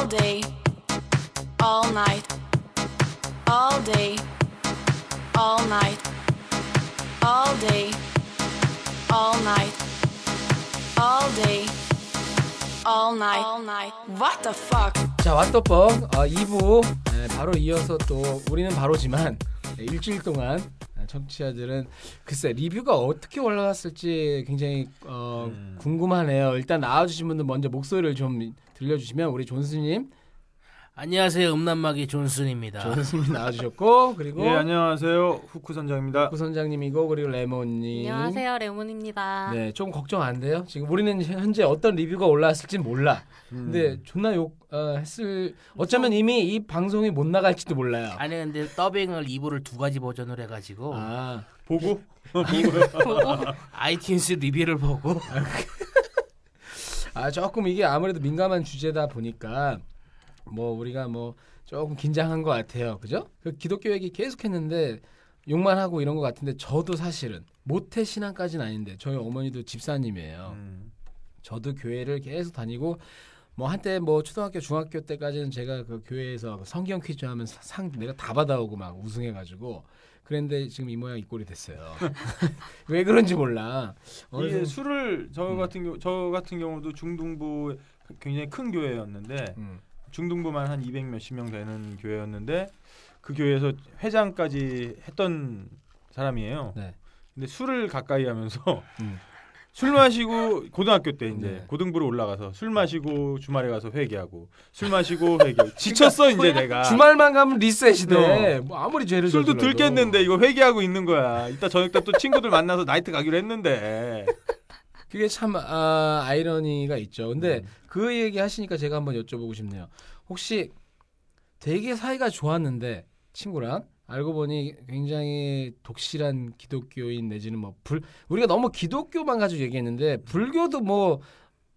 all day, all night, all day, all night, all day, all night, all day, all night, all night. What the fuck? 자 왓더벅 어, 2부 네, 바로 이어서 또 우리는 바로지만 네, 일주일 동안 네, 청취자들은 글쎄 리뷰가 어떻게 올라갔을지 굉장히 어, 음. 궁금하네요. 일단 나와주신 분들 먼저 목소리를 좀 들려주시면 우리 존스님, 안녕하세요. 음란마귀 존슨입니다. 존스님 나와주셨고 그리고 예 안녕하세요 후쿠 선장입니다. 구 선장님이고 그리고 레몬님. 안녕하세요, 레몬입니다. 네, 좀 걱정 안 돼요. 지금 우리는 현재 어떤 리뷰가 올라왔을지 몰라. 음. 근데 존나 욕 어, 했을 어쩌면 이미 이 방송이 못 나갈지도 몰라요. 아니 근데 더빙을 2부를 두 가지 버전으로 해가지고 아, 보고 아이튠스 리뷰를 보고 아 조금 이게 아무래도 민감한 주제다 보니까 뭐 우리가 뭐 조금 긴장한 것 같아요. 그죠? 그 기독교 얘기 계속했는데 욕만 하고 이런 것 같은데 저도 사실은 모태 신앙까지는 아닌데 저희 어머니도 집사님이에요. 음. 저도 교회를 계속 다니고 뭐 한때 뭐 초등학교 중학교 때까지는 제가 그 교회에서 성경 퀴즈 하면 사- 상 내가 다 받아오고 막 우승해가지고 그랬는데 지금 이 모양 이 꼴이 됐어요. 왜 그런지 몰라. 이게 술을 저 음. 같은 경우 저 같은 경우도 중등부 굉장히 큰 교회였는데 음. 중등부만 한 200 몇십 명 되는 교회였는데 그 교회에서 회장까지 했던 사람이에요. 네. 근데 술을 가까이 하면서 음. 술 마시고 고등학교 때 이제 네. 고등부로 올라가서 술 마시고 주말에 가서 회개하고 술 마시고 회개 지쳤어 이제 내가 주말만 가면 리셋이 돼. 뭐 아무리 죄를 술도. 들겠는데 이거 회개하고 있는 거야. 이따 저녁 때 또 친구들 만나서 나이트 가기로 했는데. 그게 참 아, 아이러니가 있죠. 근데 음. 그 얘기 하시니까 제가 한번 여쭤보고 싶네요. 혹시 되게 사이가 좋았는데 친구랑 알고 보니 굉장히 독실한 기독교인 내지는 뭐 불 우리가 너무 기독교만 가지고 얘기했는데 불교도 뭐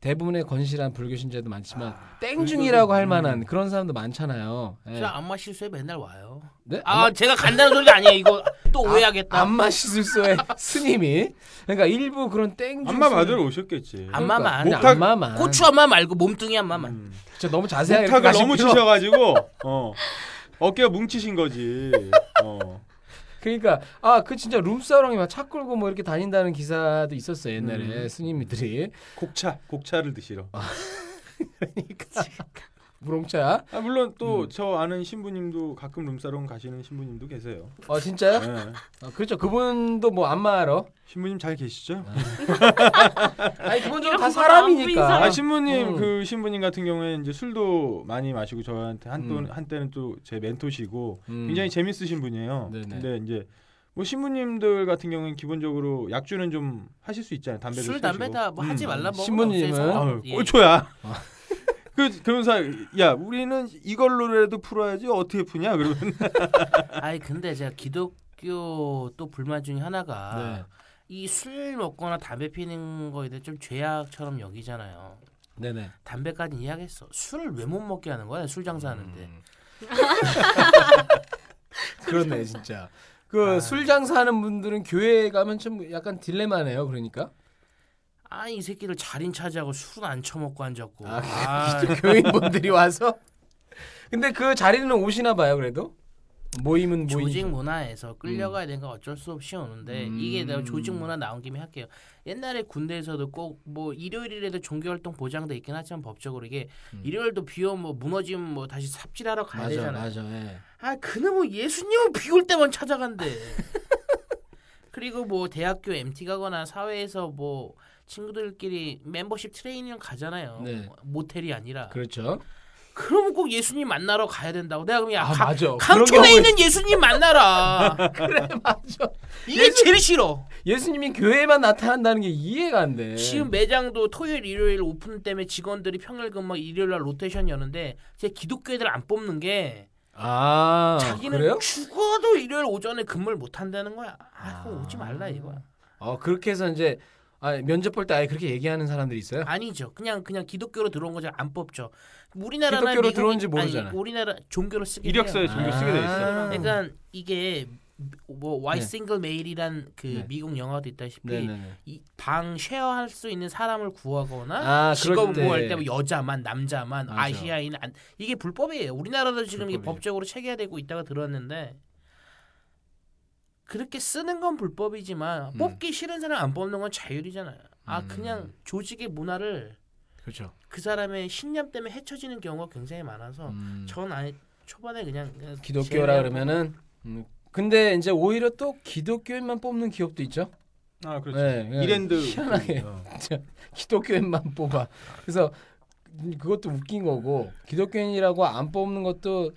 대부분의 건실한 불교 신자도 많지만 땡중이라고 할 음. 만한 그런 사람도 많잖아요. 예. 제가 안마 실수에 맨날 와요. 네? 아 제가 간다는 소리가 아니에요. 이거 또 오해하겠다. 안마 시술소의 스님이 그러니까 일부 그런 땡중 안마 받으러 오셨겠지. 안마만 그러니까, 목탁- 안마만 고추 안마 말고 몸뚱이 안마만. 음. 저 너무 자세하게 목탁을 너무 가실 필요 치셔 가지고 어. 어깨가 뭉치신 거지. 어. 그러니까 아 그 진짜 룸사롱이 막 차 끌고 뭐 이렇게 다닌다는 기사도 있었어요 옛날에 음. 스님들이 곡차, 곡차를 드시러. 그러니까 무롱차 아, 물론 또 음. 저 아는 신부님도 가끔 룸사롱 가시는 신부님도 계세요. 어 진짜요? 네. 어, 그렇죠 그분도 뭐 안마하러 신부님 잘 계시죠? 아니 그분도 이런 다거 사람이니까 아 신부님 음. 그 신부님 같은 경우에 이제 술도 많이 마시고 저한테 한또 음. 한때는 또 제 멘토시고 음. 굉장히 재밌으신 분이에요. 네네. 근데 이제 뭐 신부님들 같은 경우는 기본적으로 약주는 좀 하실 수 있잖아요. 담배도 술. 담배 다뭐 하지 음. 말라 뭐 신부님은? 꼴초야. 그 그러면서 야 우리는 이걸로라도 풀어야지 어떻게 푸냐 그러면 아니 근데 제가 기독교 또 불만 중에 하나가 네. 이술 먹거나 담배 피는 거에 대해 좀 죄악처럼 여기잖아요. 네네 담배까지 이해하겠어. 술을 왜 못 먹게 하는 거야? 술 장사하는데. 음. 그렇네 진짜 그 아. 술 장사하는 분들은 교회에 가면 좀 약간 딜레마네요 그러니까 아이 새끼들 자린 차지하고 술은 안 처먹고 앉았고. 아, 아, 교인분들이 와서 근데 그 자리는 오시나 봐요 그래도 모임은 모임 조직 문화에서 끌려가야 건 어쩔 수 없이 오는데 음. 이게 내가 조직 문화 나온 김에 할게요. 옛날에 군대에서도 꼭 뭐 일요일이라도 종교 활동 보장돼 있긴 하지만 법적으로 이게 음. 일요일도 비오면 뭐 무너지면 뭐 다시 삽질하러 가야 맞아 되잖아요. 맞아 예. 아 그놈의 예수님은 비올 때만 찾아간대. 그리고 뭐 대학교 MT 가거나 사회에서 뭐 친구들끼리 멤버십 트레이닝 가잖아요. 네. 모텔이 아니라. 그렇죠 그러면 꼭 예수님 만나러 가야 된다고. 내가 그럼 야아 강- 맞아 강촌에 있는 예수님 만나라. 그래 맞아 이게 제일 싫어. 예수님이 교회에만 나타난다는 게 이해가 안 돼 지금 매장도 토요일 일요일 오픈 때문에 직원들이 평일 근무 일요일 날 로테이션 여는데 제 기독교 애들 안 뽑는 게 아 자기는 그래요? 죽어도 일요일 오전에 근무를 못 한다는 거야. 아, 그거 오지 말라 이거야. 어 그렇게 해서 이제 아, 면접 볼 때 아예 그렇게 얘기하는 사람들이 있어요? 아니죠. 그냥 그냥 기독교로 들어온 거죠. 안 뽑죠. 우리나라나 기독교로 미국이- 들어온지 아니, 모르잖아. 우리나라 종교로 쓰게 이력서에 돼요. 종교 쓰게 돼 있어. 아. 그러니까 이게 뭐 와이 네. 싱글 메일이란 그 네. 미국 영화도 있다시피 네네네. 이방 쉐어할 수 있는 사람을 구하거나 아, 직업 그럴 때. 구할 때 뭐 여자만 남자만 맞아. 아시아인 안 이게 불법이에요. 우리나라도 지금 이게 불법이에요. 법적으로 체계되고 있다가 들었는데 그렇게 쓰는 건 불법이지만 음. 뽑기 싫은 사람 안 뽑는 건 자율이잖아요. 아 음. 그냥 조직의 문화를 그렇죠. 그 사람의 신념 때문에 헤쳐지는 경우가 굉장히 많아서 음. 전 아예 초반에 그냥 그냥 기독교라 그러면은 음, 근데 이제 오히려 또 기독교인만 뽑는 기업도 있죠. 아 그렇죠. 네, 그냥 이랜드 희한하게. 어. 기독교인만 뽑아. 그래서 그것도 웃긴 거고 기독교인이라고 안 뽑는 것도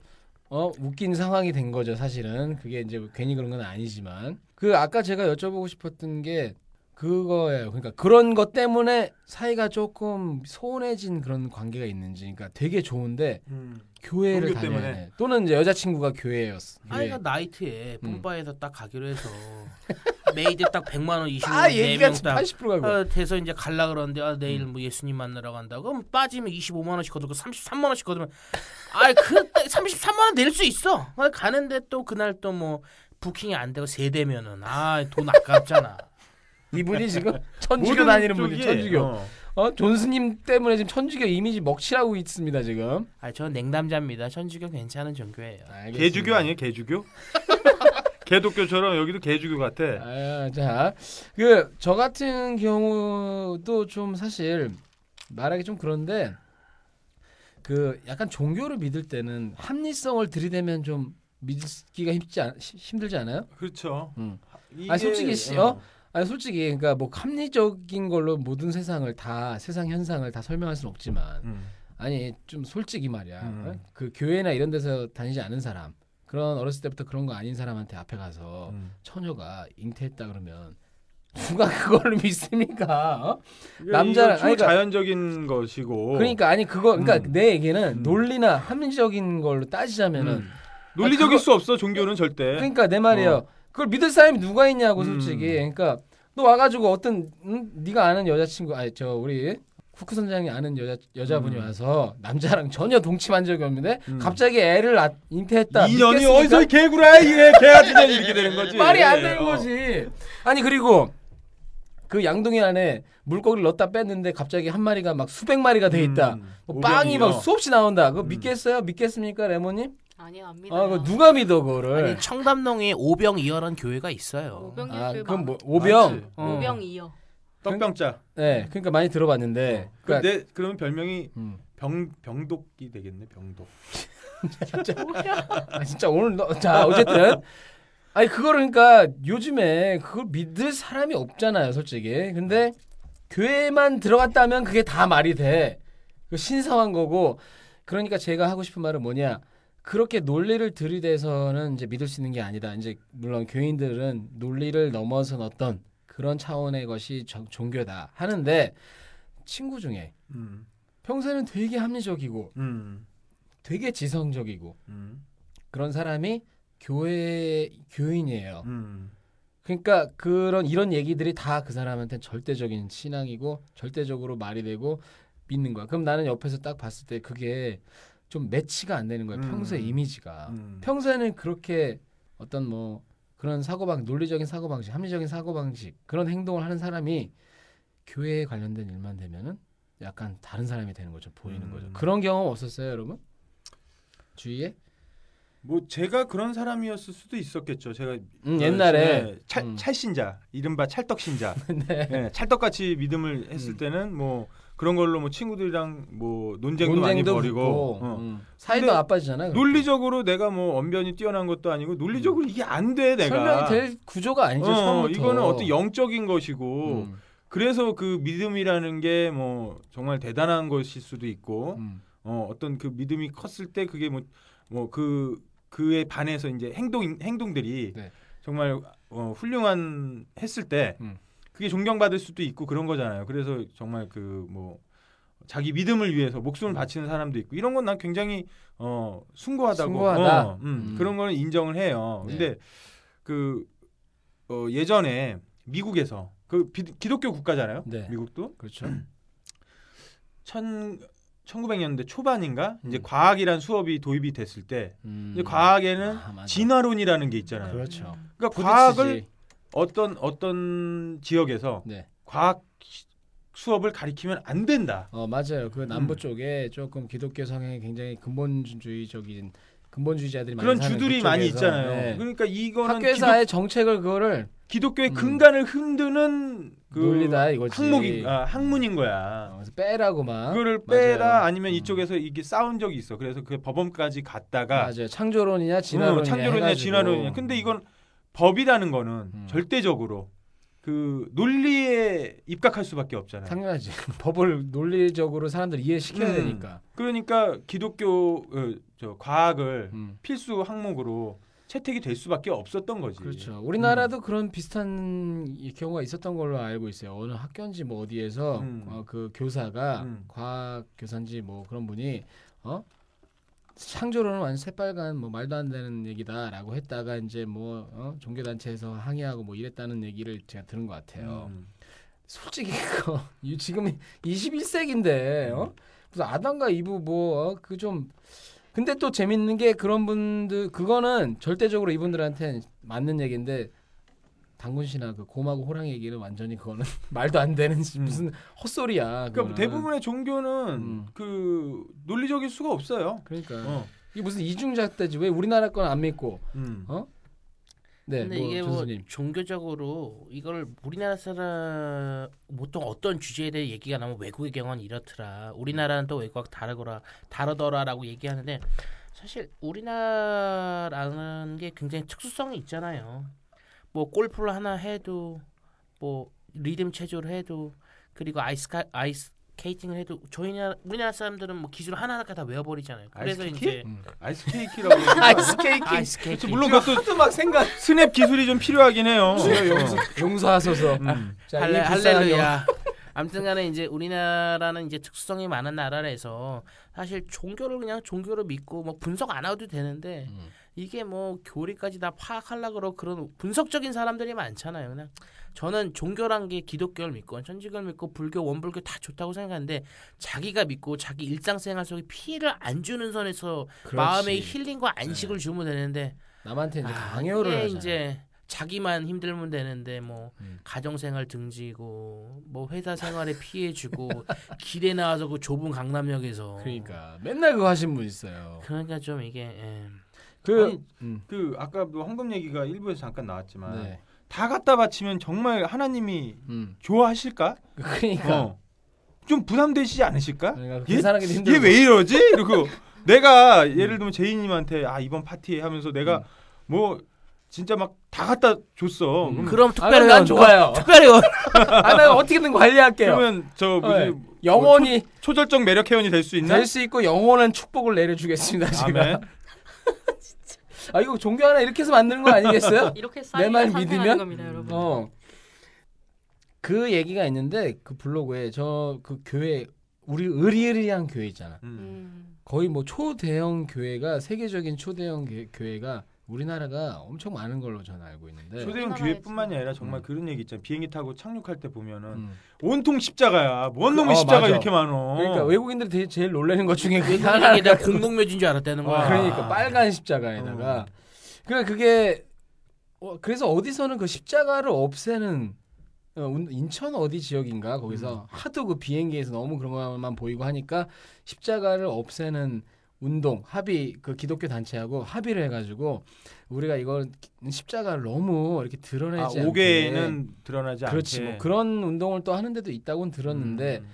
어 웃긴 상황이 된 거죠. 사실은 그게 이제 괜히 그런 건 아니지만 그 아까 제가 여쭤보고 싶었던 게 그거예요. 그러니까 그런 것 때문에 사이가 조금 소원해진 그런 관계가 있는지, 그러니까 되게 좋은데 음. 교회를 다녀야 때문에. 돼. 또는 이제 여자친구가 교회였어. 교회. 그 나이트에 음. 뿜바에서 딱 가기로 해서 메이드 딱 100만 원 20만 아원 얘기가 4명딱 80%가 고 어, 돼서 이제 갈라 그러는데 아, 내일 음. 뭐 예수님 만나러 간다고 그럼 빠지면 25만 원씩 걷고 33만 원씩 걷으면 아이 그 33만 원 낼 수 있어 근데 가는데 또 그날 또 뭐 부킹이 안 되고 세대면은 아 돈 아깝잖아 이분이 지금 천주교 다니는 분이 천주교. 어. 어 존스님 때문에 지금 천주교 이미지 먹칠하고 있습니다 지금. 아저 냉담자입니다 천주교 괜찮은 종교예요 알겠습니다. 개주교 아니에요? 개주교? 개독교처럼 여기도 개주교 같아. 아, 자, 그 저 같은 경우도 좀 사실 말하기 좀 그런데 그 약간 종교를 믿을 때는 합리성을 들이대면 좀 믿기가 힘지 않, 시- 힘들지 않아요? 그렇죠. 음. 이게, 아니, 솔직히 씨, 어? 아니 솔직히 그러니까 뭐 합리적인 걸로 모든 세상을 다 세상 현상을 다 설명할 수는 없지만 음. 아니 좀 솔직히 말이야 음. 어? 그 교회나 이런 데서 다니지 않은 사람 그런 어렸을 때부터 그런 거 아닌 사람한테 앞에 가서 음. 처녀가 잉태했다 그러면 누가 그걸 믿습니까? 어? 남자 남자는- 아니, 그러니까- 자연적인 것이고. 그러니까 아니 그거 그러니까 음. 내 얘기는 음. 논리나 합리적인 걸로 따지자면은 음. 논리적일 그거- 수 없어 종교는 절대. 그러니까 내 말이에요. 그걸 믿을 사람이 누가 있냐고 음. 솔직히. 그러니까 너 와가지고 어떤 응? 네가 아는 여자친구 아니 저 우리 후크 선장이 아는 여자 여자분이 음. 와서 남자랑 전혀 동침한 적이 없는데 음. 갑자기 애를 낳, 잉태했다. 인연이 믿겠습니까? 어디서 이 개구라 이게 개 같은 년 이렇게 되는 거지. 말이 안 되는 어. 거지. 아니 그리고 그 양동이 안에 물고기를 넣었다 뺐는데 갑자기 한 마리가 막 수백 마리가 돼 있다. 음. 뭐 빵이 막 오병이요. 수없이 나온다. 그거 음. 믿겠어요? 믿겠습니까, 레모님? 아니요 안 아, 믿어요. 그 누가 믿어 그거를? 아니 청담동에 오병이어란 교회가 있어요 오병 아, 교회 그건 많- 뭐 오병. 어. 오병 이어. 떡병자. 네, 그러니까 많이 들어봤는데. 그 그러니까 내 그러면 별명이 음. 병 병독이 되겠네. 병독. 아, 진짜 오늘 너, 자 어쨌든 아니 그거를 그러니까 요즘에 그걸 믿을 사람이 없잖아요, 솔직히. 근데 교회만 들어갔다면 그게 다 말이 돼. 그 신성한 거고. 그러니까 제가 하고 싶은 말은 뭐냐? 그렇게 논리를 들이대서는 이제 믿을 수 있는 게 아니다. 이제 물론 교인들은 논리를 넘어선 어떤 그런 차원의 것이 정- 종교다 하는데 친구 중에 음. 평소에는 되게 합리적이고 음. 되게 지성적이고 음. 그런 사람이 교회 교인이에요. 음. 그러니까 그런 이런 얘기들이 다 그 사람한테 절대적인 신앙이고 절대적으로 말이 되고 믿는 거야. 그럼 나는 옆에서 딱 봤을 때 그게 좀 매치가 안 되는 거야. 음. 평소의 이미지가. 음. 평소에는 그렇게 어떤 뭐 그런 사고방 논리적인 사고방식, 합리적인 사고방식 그런 행동을 하는 사람이 교회에 관련된 일만 되면은 약간 다른 사람이 되는 거죠. 보이는 음. 거죠. 그런 경험 없었어요, 여러분? 주위에? 뭐 제가 그런 사람이었을 수도 있었겠죠. 제가 음, 그 옛날에 네, 찰, 음. 찰신자, 이른바 찰떡신자, 네. 네, 찰떡같이 믿음을 했을 음. 때는 뭐 그런 걸로 뭐 친구들이랑 뭐 논쟁도, 많이 벌이고 어. 음. 사이도 나빠지잖아요. 논리적으로 내가 뭐 언변이 뛰어난 것도 아니고 논리적으로 이게 안 돼 내가 설명이 될 구조가 아니죠. 어, 처음부터. 이거는 어떤 영적인 것이고 음, 그래서 그 믿음이라는 게 뭐 정말 대단한 것일 수도 있고 음. 어, 어떤 그 믿음이 컸을 때 그게 뭐 뭐 그 그에 반해서 이제 행동 행동들이 네. 정말 어, 훌륭한 했을 때 음. 그게 존경받을 수도 있고 그런 거잖아요. 그래서 정말 그 뭐 자기 믿음을 위해서 목숨을 바치는 사람도 있고 이런 건 난 굉장히 어 숭고하다고 숭고하다. 어, 음, 음. 그런 거는 인정을 해요. 네. 근데 그 어, 예전에 미국에서 그 비- 기독교 국가잖아요. 네. 미국도 그렇죠. 천 1900년대 초반인가 이제 음. 과학이란 수업이 도입이 됐을 때 음. 이제 과학에는 아. 진화론이라는 게 있잖아요. 그렇죠. 그러니까 부딪히지. 과학을 어떤 어떤 지역에서 네. 과학 수업을 가리키면 안 된다. 어 맞아요. 그 남부 음. 쪽에 조금 기독교 성향이 굉장히 근본주의적인 근본주의자들이 그런 주들이 많이 그쪽에서, 있잖아요. 네. 그러니까 이거는 학교에서의 정책을 그거를 기독, 교의 음. 근간을 흔드는 그 논리다 이거지. 학목이 아, 학문인 거야. 어, 그래서 빼라고 막. 그거를 맞아요. 빼라 아니면 음. 이쪽에서 이게 싸운 적이 있어. 그래서 그 법원까지 갔다가 맞아요. 창조론이냐 진화론이냐 어, 창조론이냐 해가지고. 진화론이냐. 근데 이건 법이라는 거는 음. 절대적으로 그 논리에 입각할 수밖에 없잖아요. 당연하지. 법을 논리적으로 사람들 이해시켜야 음. 되니까. 그러니까 기독교 어, 저 과학을 음. 필수 항목으로 채택이 될 수밖에 없었던 거지. 그렇죠. 우리나라도 그런 비슷한 이 경우가 있었던 걸로 알고 있어요. 어느 학교인지 뭐 어디에서 음. 어, 그 교사가 음. 과학 교사인지 뭐 그런 분이 어 창조론은 완전 새빨간 뭐 말도 안 되는 얘기다라고 했다가 이제 뭐 어? 종교 단체에서 항의하고 뭐 이랬다는 얘기를 제가 들은 것 같아요. 음. 솔직히 그거 이- 지금 21세기인데 어? 무슨 아담과 이브 뭐그 좀 근데 또 재밌는 게 그런 분들 그거는 절대적으로 이분들한테 맞는 얘기인데 당군 씨나 그 곰하고 호랑 얘기는 완전히 그거는 말도 안 되는 음. 무슨 헛소리야. 그러니까. 대부분의 종교는 음. 그 논리적일 수가 없어요. 그러니까 어. 이게 무슨 이중잣대지 왜 우리나라 건 안 믿고 음. 어? 네, 근데 뭐 이게 뭐 전수님. 종교적으로 이걸 우리나라 사람 보통 어떤 주제에 대해 얘기가 나면 외국의 경우는 이렇더라. 우리나라는 또 외국과 다르거라 다르더라라고 얘기하는데 사실 우리나라라는 게 굉장히 특수성이 있잖아요. 뭐 골프를 하나 해도 뭐 리듬 체조를 해도 그리고 아이스 아이스 스케이팅을 해도 저희나 우리나라 사람들은 뭐 기술 하나하나 다 외워버리잖아요. 그래서 아이스 이제 음. 아이스 케이크라고. 아이스 케이크. 아이스. 케이팅 물론 그것도 막 생각. 스냅 기술이 좀 필요하긴 해요. 용서, 용서하소서. 음. 자, 할래, 이 불쌍한 할렐루야. 아무튼간에 이제 우리나라는 이제 특수성이 많은 나라라서 사실 종교를 그냥 종교로 믿고 뭐 분석 안 해도 되는데 음. 이게 뭐 교리까지 다 파악하려 그러 그런 분석적인 사람들이 많잖아요. 그냥 저는 종교란 게 기독교를 믿고 천주교를 믿고 불교 원불교 다 좋다고 생각하는데 자기가 믿고 자기 일상생활 속에 피해를 안 주는 선에서 그렇지. 마음의 힐링과 안식을 주면 되는데 남한테 이제 아, 강요를. 이제 자기만 힘들면 되는데 뭐 음. 가정생활 등지고 뭐 회사 생활에 피해 주고 길에 나와서 그 좁은 강남역에서 그러니까 맨날 그거 하신 분 있어요. 그러니까 좀 이게 예. 그 아니, 음. 그 아까도 헌금 얘기가 일부에서 잠깐 나왔지만 네. 다 갖다 바치면 정말 하나님이 음. 좋아하실까? 그러니까 어. 좀 부담되시지 않으실까? 그러니까 얘- 계산하기도 힘들고. 얘왜 이러지? 이러고 내가 예를 들면 제이님한테 아 이번 파티에 하면서 내가 음. 뭐 진짜 막 다 갖다 줬어. 음. 그럼 그럼 아, 특별히 난 좋아요. 특별히 아, 나 어떻게든 관리할게요. 그러면 저 네. 무슨 영원히 초, 절적 매력 회원이 될 수 있나? 될 수 있고 영원한 축복을 내려주겠습니다. 제가. 아 이거 종교 하나 이렇게 해서 만드는 거 아니겠어요? 이렇게 내말 쌓이면 믿으면? 겁니다, 여러분. 어. 그 얘기가 있는데 그 블로그에 저 그 교회 우리 의리의리한 교회 있잖아. 음. 음. 거의 뭐 초대형 교회가 세계적인 초대형 교- 교회가 우리나라가 엄청 많은 걸로 저는 알고 있는데. 초대형 지금- 아니라 정말 음. 그런 얘기 있잖아. 비행기 타고 착륙할 때 보면은 음. 온통 십자가야. 뭔 그- 놈의 어, 십자가 맞아. 이렇게 많어. 그러니까 외국인들이 되게 제일 놀라는 것 중에 그게 하나. 외국인이 다 공동묘지인 줄 알았다는 거야. 와. 그러니까 빨간 십자가에다가. 어. 그러니까 그게 어, 그래서 어디서는 그 십자가를 없애는 어, 운- 인천 어디 지역인가 거기서 음. 하도 그 비행기에서 너무 그런 것만 보이고 하니까 십자가를 없애는 운동 합의 그 기독교 단체하고 합의를 해가지고 우리가 이걸 십자가를 너무 이렇게 아, 드러내지 않게 5개는 드러나지 그렇지 않게. 뭐 그런 운동을 또 하는 데도 있다고는 들었는데 음.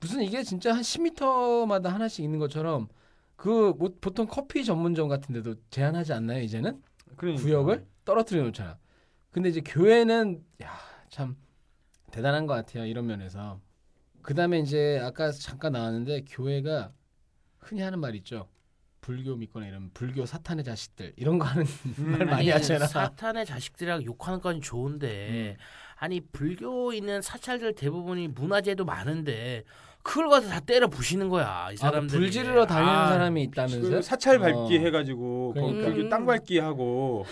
무슨 이게 진짜 한 10m마다 하나씩 있는 것처럼 그 뭐 보통 커피 전문점 같은 데도 제한하지 않나요 이제는 그러니까. 구역을 떨어뜨려 놓잖아. 근데 이제 교회는 야 참 대단한 것 같아요 이런 면에서. 그 다음에 이제 아까 잠깐 나왔는데 교회가 흔히 하는 말 있죠. 불교 믿거나 이런 불교 사탄의 자식들 이런 거 하는 음. 말 많이 아니, 하잖아. 사탄의 자식들이라고 욕하는 건 좋은데 아니 불교 있는 사찰들 대부분이 문화재도 많은데 그걸 가서 다 때려 부시는 거야 이 아, 사람들이. 불 지르러 다니는 아, 사람이 있다면서요? 그 사찰 밟기 어. 해가지고 거기 그러니까. 불교 땅 밟기 하고.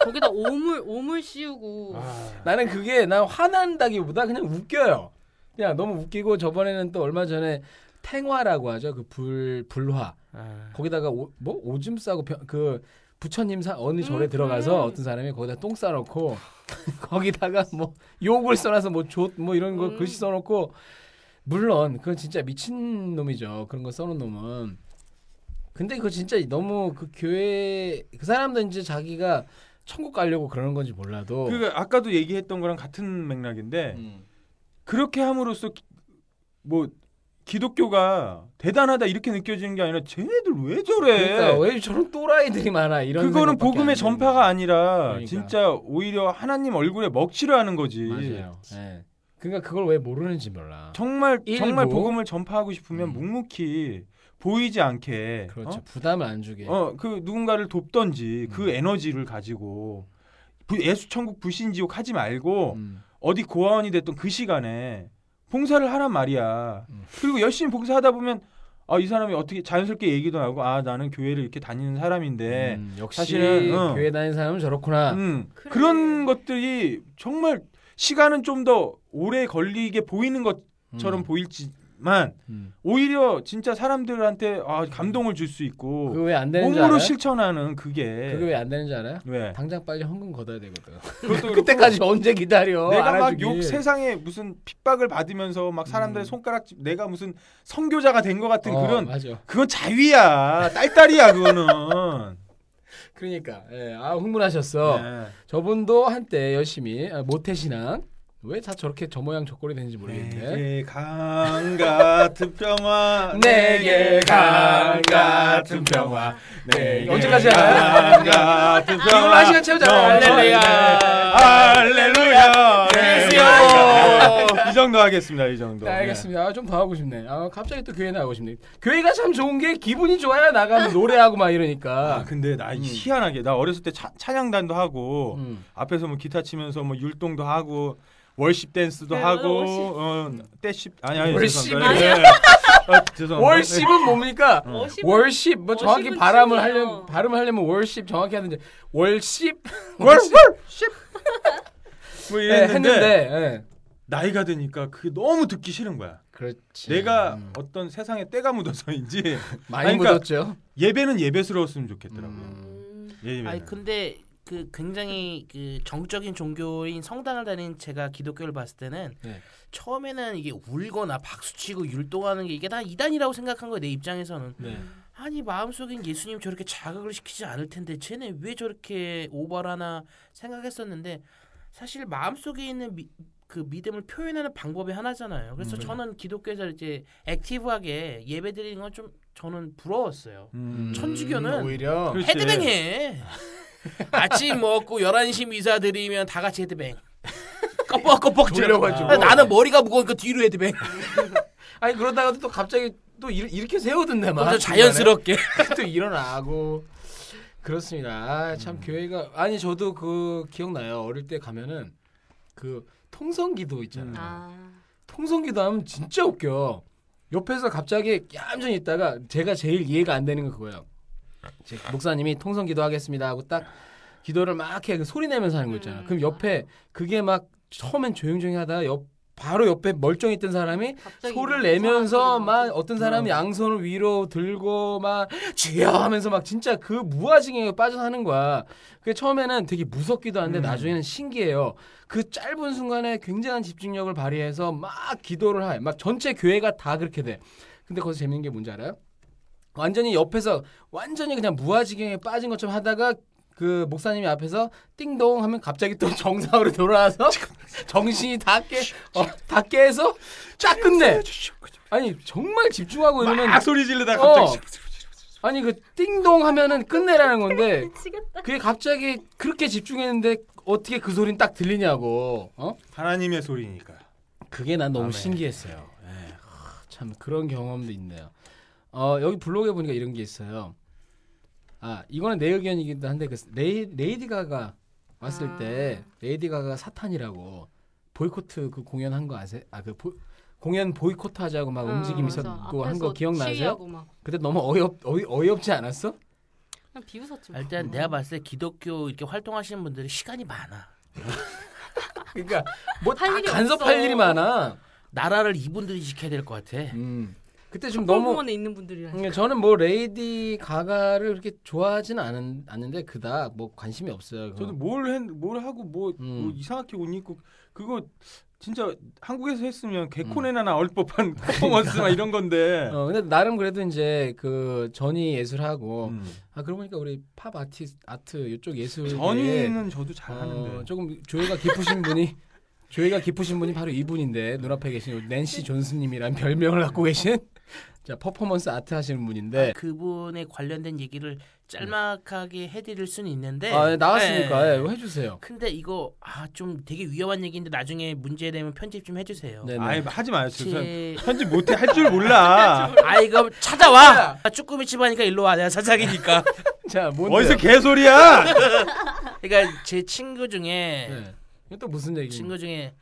거기다 오물 오물 씌우고 아. 나는 그게 난 화난다기보다 그냥 웃겨요. 그냥 너무 웃기고 저번에는 또 얼마 전에 탱화라고 하죠. 그 불 불화. 아. 거기다가 오, 뭐 오줌 싸고 병- 그 부처님 사, 어느 절에 음, 들어가서 음. 어떤 사람이 거기다 똥 싸놓고 거기다가 뭐 욕을 써놔서 뭐좆뭐 이런 거 음. 글씨 써놓고 물론 그건 진짜 미친 놈이죠 그런 거 써놓은 놈은 근데 그거 진짜 너무 그 교회 그 사람도 이제 자기가 천국 가려고 그러는 건지 몰라도 그 아까도 얘기했던 거랑 같은 맥락인데 음. 그렇게 함으로써 기- 뭐 기독교가 대단하다 이렇게 느껴지는 게 아니라 쟤네들 왜 저래? 그러니까 왜 저런 또라이들이 많아 이런 그거는 복음의 전파가. 아니라 그러니까. 진짜 오히려 하나님 얼굴에 먹칠을 하는 거지. 맞아요. 예. 그러니까 그걸 왜 모르는지 몰라. 정말 일부. 정말 복음을 전파하고 싶으면 음. 묵묵히 보이지 않게 그렇죠. 부담을 안 주게. 어, 어, 그 누군가를 돕던지 그 음. 에너지를 가지고 부- 예수 천국 불신 지옥 하지 말고 음. 어디 고아원이 됐던 그 시간에 봉사를 하란 말이야. 음. 그리고 열심히 봉사하다 보면 아, 이 사람이 어떻게 자연스럽게 얘기도 하고 아 나는 교회를 이렇게 다니는 사람인데 음, 역시 사실은, 어. 교회 다니는 사람은 저렇구나. 음, 그래. 그런 것들이 정말 시간은 좀 더 오래 걸리게 보이는 것처럼 음. 보일지 만 음. 오히려 진짜 사람들한테 아, 감동을 줄 수 있고 그거 왜 안 되는지 몸으로 알아요? 실천하는 그게 그거 왜안 되는지 알아요? 왜 당장 빨리 헌금 걷어야 되거든. 그것도 그렇고 그때까지 언제 기다려? 내가 막 알아주길. 욕 세상에 무슨 핍박을 받으면서 막 사람들의 음. 손가락질 내가 무슨 선교자가 된 것 같은 어, 그런 맞아. 그건 자위야 딸딸이야 그거는 그러니까 예. 아 흥분하셨어. 네. 저분도 한때 열심히 아, 모태신앙 왜 다 저렇게 저 모양 저 꼴이 되는지 모르겠는데. 내게 강 같은 평화 내게 강 같은 평화. 내게 언제까지 강? 같은 평화 이걸로 한 시간 채우잖아요. 할렐루야 할렐루야 그래요. 이 정도 하겠습니다 이 정도 네, 알겠습니다. 아, 좀더 하고 싶네. 아, 갑자기 또 교회 나가고 싶네. 교회가 참 좋은 게 기분이 좋아야 나가면 노래하고 막아 이러니까. 근데 나 음. 희한하게 나 어렸을 때 차, 찬양단도 하고 음. 앞에서 뭐 기타 치면서 뭐 율동도 하고 월십 댄스도 네, 하고 월십. 어 떼십 아니 아니 월십 죄송합니다. 아니야? 예, 예. 아. 월십은 뭡니까? 어. 월십 뭐 정확히 발음을. 하려면 발음을 하려면 월십 정확히 하든지 월십 월십 뭐 네, 이랬는데 했는데 예. 나이가 드니까 그게 너무 듣기 싫은 거야. 그렇지. 내가 음. 어떤 세상에 때가 묻어서인지 많이 그러니까 묻었죠. 예배는 예배스러웠으면 좋겠더라고요. 음. 음. 예배는. 아니 근데 그 굉장히 그 정적인 종교인 성당을 다닌 제가 기독교를 봤을 때는 네. 처음에는 이게 울거나 박수치고 율동하는 게 이게 다 이단이라고 생각한 거예요 내 입장에서는 네. 아니 마음속엔 예수님 저렇게 자극을 시키지 않을 텐데 쟤네 왜 저렇게 오버하나 생각했었는데 사실 마음속에 있는 미, 그 믿음을 표현하는 방법이 하나잖아요. 그래서 음. 저는 기독교에서 이제 액티브하게 예배 드리는 건 좀 저는 부러웠어요. 음. 천주교는 오히려. 헤드뱅해. 아침 먹고 11시 미사 드리면 다 같이 헤드뱅. 껍벅껍벅 졸려가지고. 아, 나는 머리가 무거우니까 뒤로 헤드뱅. 아니 그러다가 또 갑자기 또 일, 이렇게 세우던데 막 자연스럽게. 또 일어나고 그렇습니다. 아, 참 교회가 아니 저도 그 기억나요. 어릴 때 가면은 그 통성기도 있잖아요. 음. 아. 통성기도 하면 진짜 웃겨. 옆에서 갑자기 얌전히 있다가 제가 제일 이해가 안 되는 건 그거예요. 제 목사님이 통성 기도 하겠습니다 하고 딱 기도를 막 해. 그 소리 내면서 하는 거 있잖아. 음. 그럼 옆에 그게 막 처음엔 조용조용히 하다가 옆 바로 옆에 멀쩡히 있던 사람이 소를 막 내면서 막. 어떤 사람이 양손을 위로 들고 막 주여 하면서 막 진짜 그 무아지경에 빠져서 하는 거야. 그게 처음에는 되게 무섭기도 한데 음. 나중에는 신기해요. 그 짧은 순간에 굉장한 집중력을 발휘해서 막 기도를 해. 막 전체 교회가 다 그렇게 돼. 근데 거기서 재밌는 게 뭔지 알아요? 완전히 옆에서 완전히 그냥 무아지경에 빠진 것처럼 하다가 그 목사님이 앞에서 띵동 하면 갑자기 또 정상으로 돌아와서 정신이 다 깨, 어, 다 깨서 쫙 끝내. 아니 정말 집중하고 이러면 막 소리 어. 갑자기 아니 그 띵동 하면은 끝내라는 건데. 그게 갑자기 그렇게 집중했는데 어떻게 그 소린 딱 들리냐고. 어? 하나님의 소리니까. 그게 난 너무 아멘. 신기했어요. 예. 하, 참 그런 경험도 있네요. 어, 여기 블로그에 보니까 이런 게 있어요. 아 이거는 내 의견이기도 한데 그 레이, 레이디 가가 왔을 아. 때 레이디 가가 사탄이라고 보이코트 그 공연한 거 아세요? 아그 공연 보이코트 하자고 막 움직임 어, 맞아. 있었고 한 거 기억나세요? 그때 너무 어이없 어이, 어이없지 않았어? 그냥 비웃었지. 뭐. 일단 내가 봤을 때 기독교 이렇게 활동하시는 분들이 시간이 많아. 그러니까 뭐 다 간섭할 없어. 일이 많아. 나라를 이분들이 지켜야 될 것 같아. 음. 그때 좀 너무 공원에 있는 분들이랑 음, 저는 뭐 레이디 가가를 그렇게 좋아하지는 않은, 않는데 그닥 뭐 관심이 없어요. 그거. 저도 뭘, 했, 뭘 하고 뭐, 음. 뭐 이상하게 옷 입고 그거 진짜 한국에서 했으면 개콘에나 나올 법한 퍼포먼스 막 이런 건데. 어, 근데 나름 그래도 이제 그 전이 예술하고 음. 아 그러고 보니까 우리 팝 아티 아트 이쪽 예술 전이는 저도 잘 어, 하는데. 조금 조예가 깊으신 분이 조예가 깊으신 분이 바로 이분인데 눈앞에 계신 낸시 존스님이란 별명을 갖고 계신 자 퍼포먼스 아트 하시는 분인데 그분에 관련된 얘기를 짤막하게 해드릴 수는 있는데 아 예, 나왔으니까 예. 예, 이거 해주세요. 근데 이거 아 좀 되게 위험한 얘기인데 나중에 문제 되면 편집 좀 해주세요. 네네. 아예 하지 마요. 제... 편집 못해 할 줄 몰라. 아 이거 찾아와. 아, 쭈꾸미 집하니까 일로 와. 내가 사장이니까. 자 뭔데? 어디서 개소리야? 그러니까 제 친구 중에 네. 이게 또 무슨 얘기? 친구 중에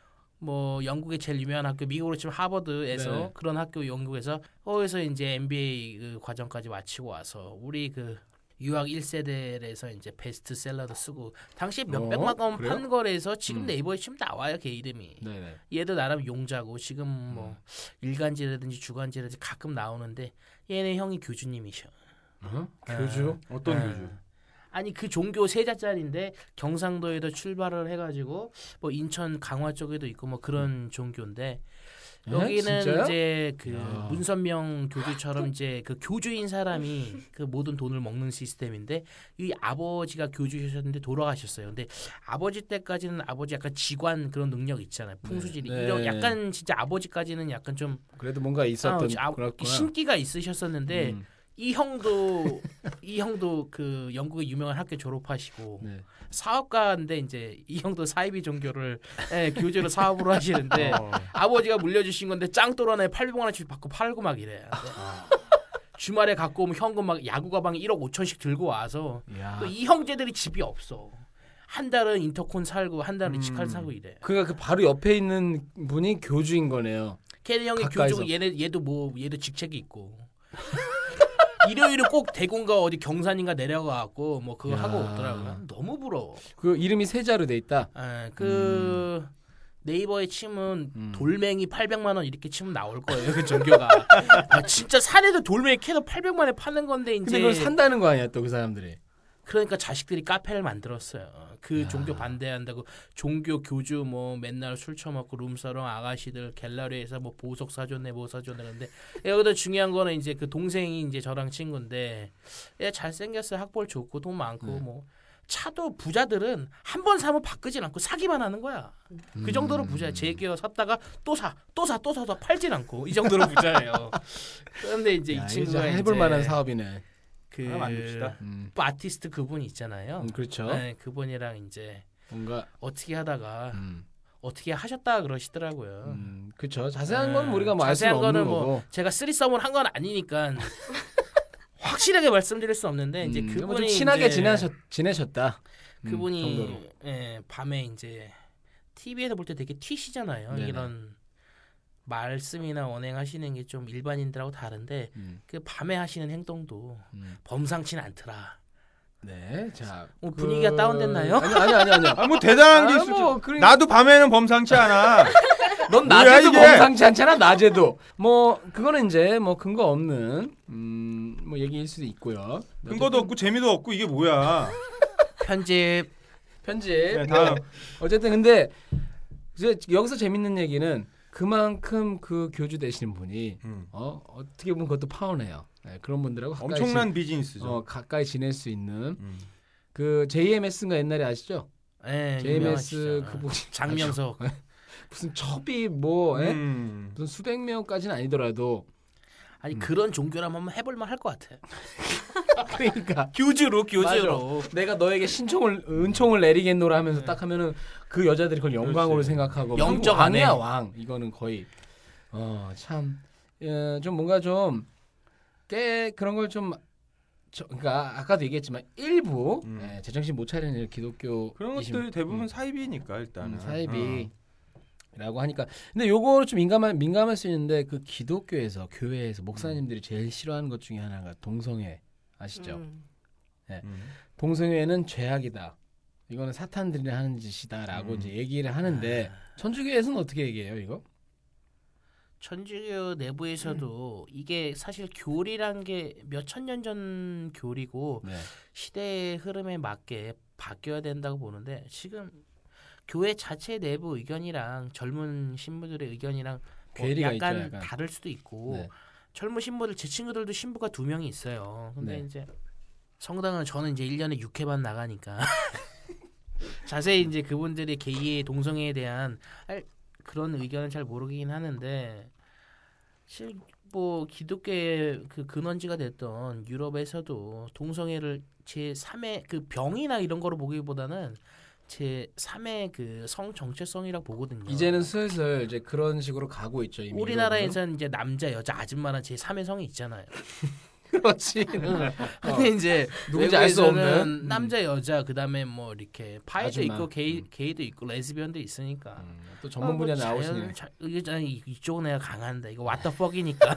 뭐 영국의 제일 유명한 학교 미국으로 치면 하버드에서 네. 그런 학교 영국에서 거기서 이제 MBA 그 과정까지 마치고 와서 우리 그 유학 1세대에서 이제 베스트셀러도 쓰고 당시 몇 어? 백만 건 그래요? 판 거래서 지금 음. 네이버에 치면 나와요 걔 이름이 네네. 얘도 나름 용자고 지금 뭐 음. 일간지라든지 주간지라든지 가끔 나오는데 얘네 형이 교주님이셔 어? 아. 교주? 어떤 아. 교주? 아니 그 종교 세 자짜리인데 경상도에도 출발을 해가지고 뭐 인천 강화 쪽에도 있고 뭐 그런 종교인데 예? 여기는 진짜요? 이제 그 야. 문선명 교주처럼 이제 그 교주인 사람이 그 모든 돈을 먹는 시스템인데 이 아버지가 교주셨는데 돌아가셨어요. 근데 아버지 때까지는 아버지 약간 직관 그런 능력 있잖아요. 풍수지리 네. 이런 네. 약간 진짜 아버지까지는 약간 좀 그래도 뭔가 있었던 아, 그렇구나. 신기가 있으셨었는데 음, 이 형도 이 형도 그 영국의 유명한 학교 졸업하시고 네. 사업가인데 이제 이 형도 사이비 종교를 예, 교제로 사업으로 하시는데 어. 아버지가 물려주신 건데 짱또라네 800만 원씩 받고 팔고 막 이래. 주말에 갖고 오면 현금 막 야구 가방 1억 5천씩 들고 와서. 또 이 형제들이 집이 없어. 한 달은 인터콘 살고 한 달은 음. 리치칼 사고 이래. 그러니까 그 바로 옆에 있는 분이 교주인 거네요. 걔네 형이 가까이서. 교주고 얘네 얘도 뭐 얘도 직책이 있고. 일요일은 꼭 대구인가 어디 경산인가 내려가갖고 뭐 그거 야. 하고 오더라고요. 너무 부러워. 그 이름이 세자로 돼 있다. 예, 그 네이버에 치면 음. 돌멩이 800만 원 이렇게 치면 나올 거예요 그 종교가. 아, 진짜 산에도 돌멩이 캐서 800만 원에 파는 건데 이제 근데 그걸 산다는 거 아니야 또 그 사람들이. 그러니까 자식들이 카페를 만들었어요. 그 야. 종교 반대한다고 종교 교주 뭐 맨날 술 처먹고 룸사롱 아가씨들 갤러리에서 뭐 보석 사줬네 뭐 사줬네 근데 여기도 중요한 거는 이제 그 동생이 이제 저랑 친구인데 얘 잘생겼어요 학벌 좋고 돈 많고 네. 뭐 차도 부자들은 한 번 사면 바꾸진 않고 사기만 하는 거야. 그 음. 정도로 부자야. 제기어 샀다가 또 사, 또 사, 또 사서 팔진 않고 이 정도로 부자예요. 그런데 이제 야, 이 친구가 해볼 만한 사업이네. 그 만듭시다. 음. 아티스트 그분 있잖아요. 음, 그렇죠. 네, 그분이랑 이제 뭔가 어떻게 하다가 음, 어떻게 하셨다 그러시더라고요. 음, 그렇죠. 자세한 네, 건 우리가 뭐 자세한 거는 뭐 거고. 제가 쓰리썸을 한 건 아니니까 확실하게 말씀드릴 수 없는데 이제 음, 그분이 뭐좀 친하게 이제 지내셨 지내셨다. 음, 그분이. 예, 밤에 이제 TV에서 볼 때 되게 튀시잖아요. 네네. 이런 말씀이나 언행하시는 게 좀 일반인들하고 다른데 음, 그 밤에 하시는 행동도 음. 범상치는 않더라. 네, 자 어, 분위기가 다운됐나요? 아니 아니 아니 아니요. 아뭐 대단한 게 아, 있을 줄. 뭐, 그러니까- 나도 밤에는 범상치 않아. 넌 뭐야, 낮에도 이게? 범상치 않잖아. 낮에도 뭐 그거는 이제 뭐 근거 없는 음뭐 얘기일 수도 있고요. 근거도 없고 재미도 없고 이게 뭐야? 편집 편집. 네, 다음. 어쨌든 근데 이제 여기서 재밌는 얘기는 그만큼 그 교주 되시는 분이 음. 어 어떻게 보면 그것도 파워네요. 네, 그런 분들하고 엄청난 지, 비즈니스죠. 어 가까이 지낼 수 있는 음. 그 JMS인가 옛날에 아시죠? 예, JMS 유명하시죠. 그분 장명석 무슨 첩이 뭐 예? 음. 무슨 수백 명까지는 아니더라도 아니 그런 종교라면 한번 해볼만 할 것 같아. 그러니까 교주로 교주로. 내가 너에게 신총을 은총을 내리겠노라 하면서 딱 하면은 그 여자들이 그걸 영광으로 그렇지. 생각하고 영적 왕이야. 왕 이거는 거의 어참좀 뭔가 좀 깨 그런 걸좀 그러니까 아까도 얘기했지만 일부 음. 예, 제정신 못 차리는 기독교 그런 것들 대부분 사입이니까 일단은 음, 사이비 어. 라고 하니까 근데 요거를 좀 민감한 민감할 수 있는데 그 기독교에서 교회에서 목사님들이 제일 싫어하는 것 중에 하나가 동성애 아시죠? 음. 음. 동성애는 죄악이다. 이거는 사탄들이 하는 짓이다라고 음. 이제 얘기를 하는데 천주교에서는 어떻게 얘기해요 이거? 천주교 내부에서도 이게 사실 교리란 게 몇 천 년 전 교리고 네. 시대의 흐름에 맞게 바뀌어야 된다고 보는데 지금 교회 자체 내부 의견이랑 젊은 신부들의 의견이랑 뭐 약간, 있죠, 약간. 다를 수도 있고 네. 젊은 신부들 제 친구들도 신부가 두 명이 있어요. 근데 네. 이제 성당은 저는 이제 1년에 6회만 나가니까 자세히 이제 그분들이 게이의 동성애에 대한 할- 그런 의견은 잘 모르긴 하는데 실 뭐 기독교의 그 근원지가 됐던 유럽에서도 동성애를 제 3의 그 병이나 이런 거로 보기보다는 제 3의 그 성 정체성이라고 보거든요. 이제는 슬슬 이제 그런 식으로 가고 있죠. 우리나라에서는 이제 남자 여자 아줌마는 제 3의 성이 있잖아요. 그렇지. 근데 이제 누군지 알수 외국에서는 없는. 음. 남자 여자 그다음에 뭐 이렇게 파이도 아줌마. 있고 게이 음. 게이도 있고 레즈비언도 있으니까 음, 또 전문 분야 아, 뭐 나오시네. 자, 이게 이- 이쪽은 내가 강한데 이거 왓더 퍽이니까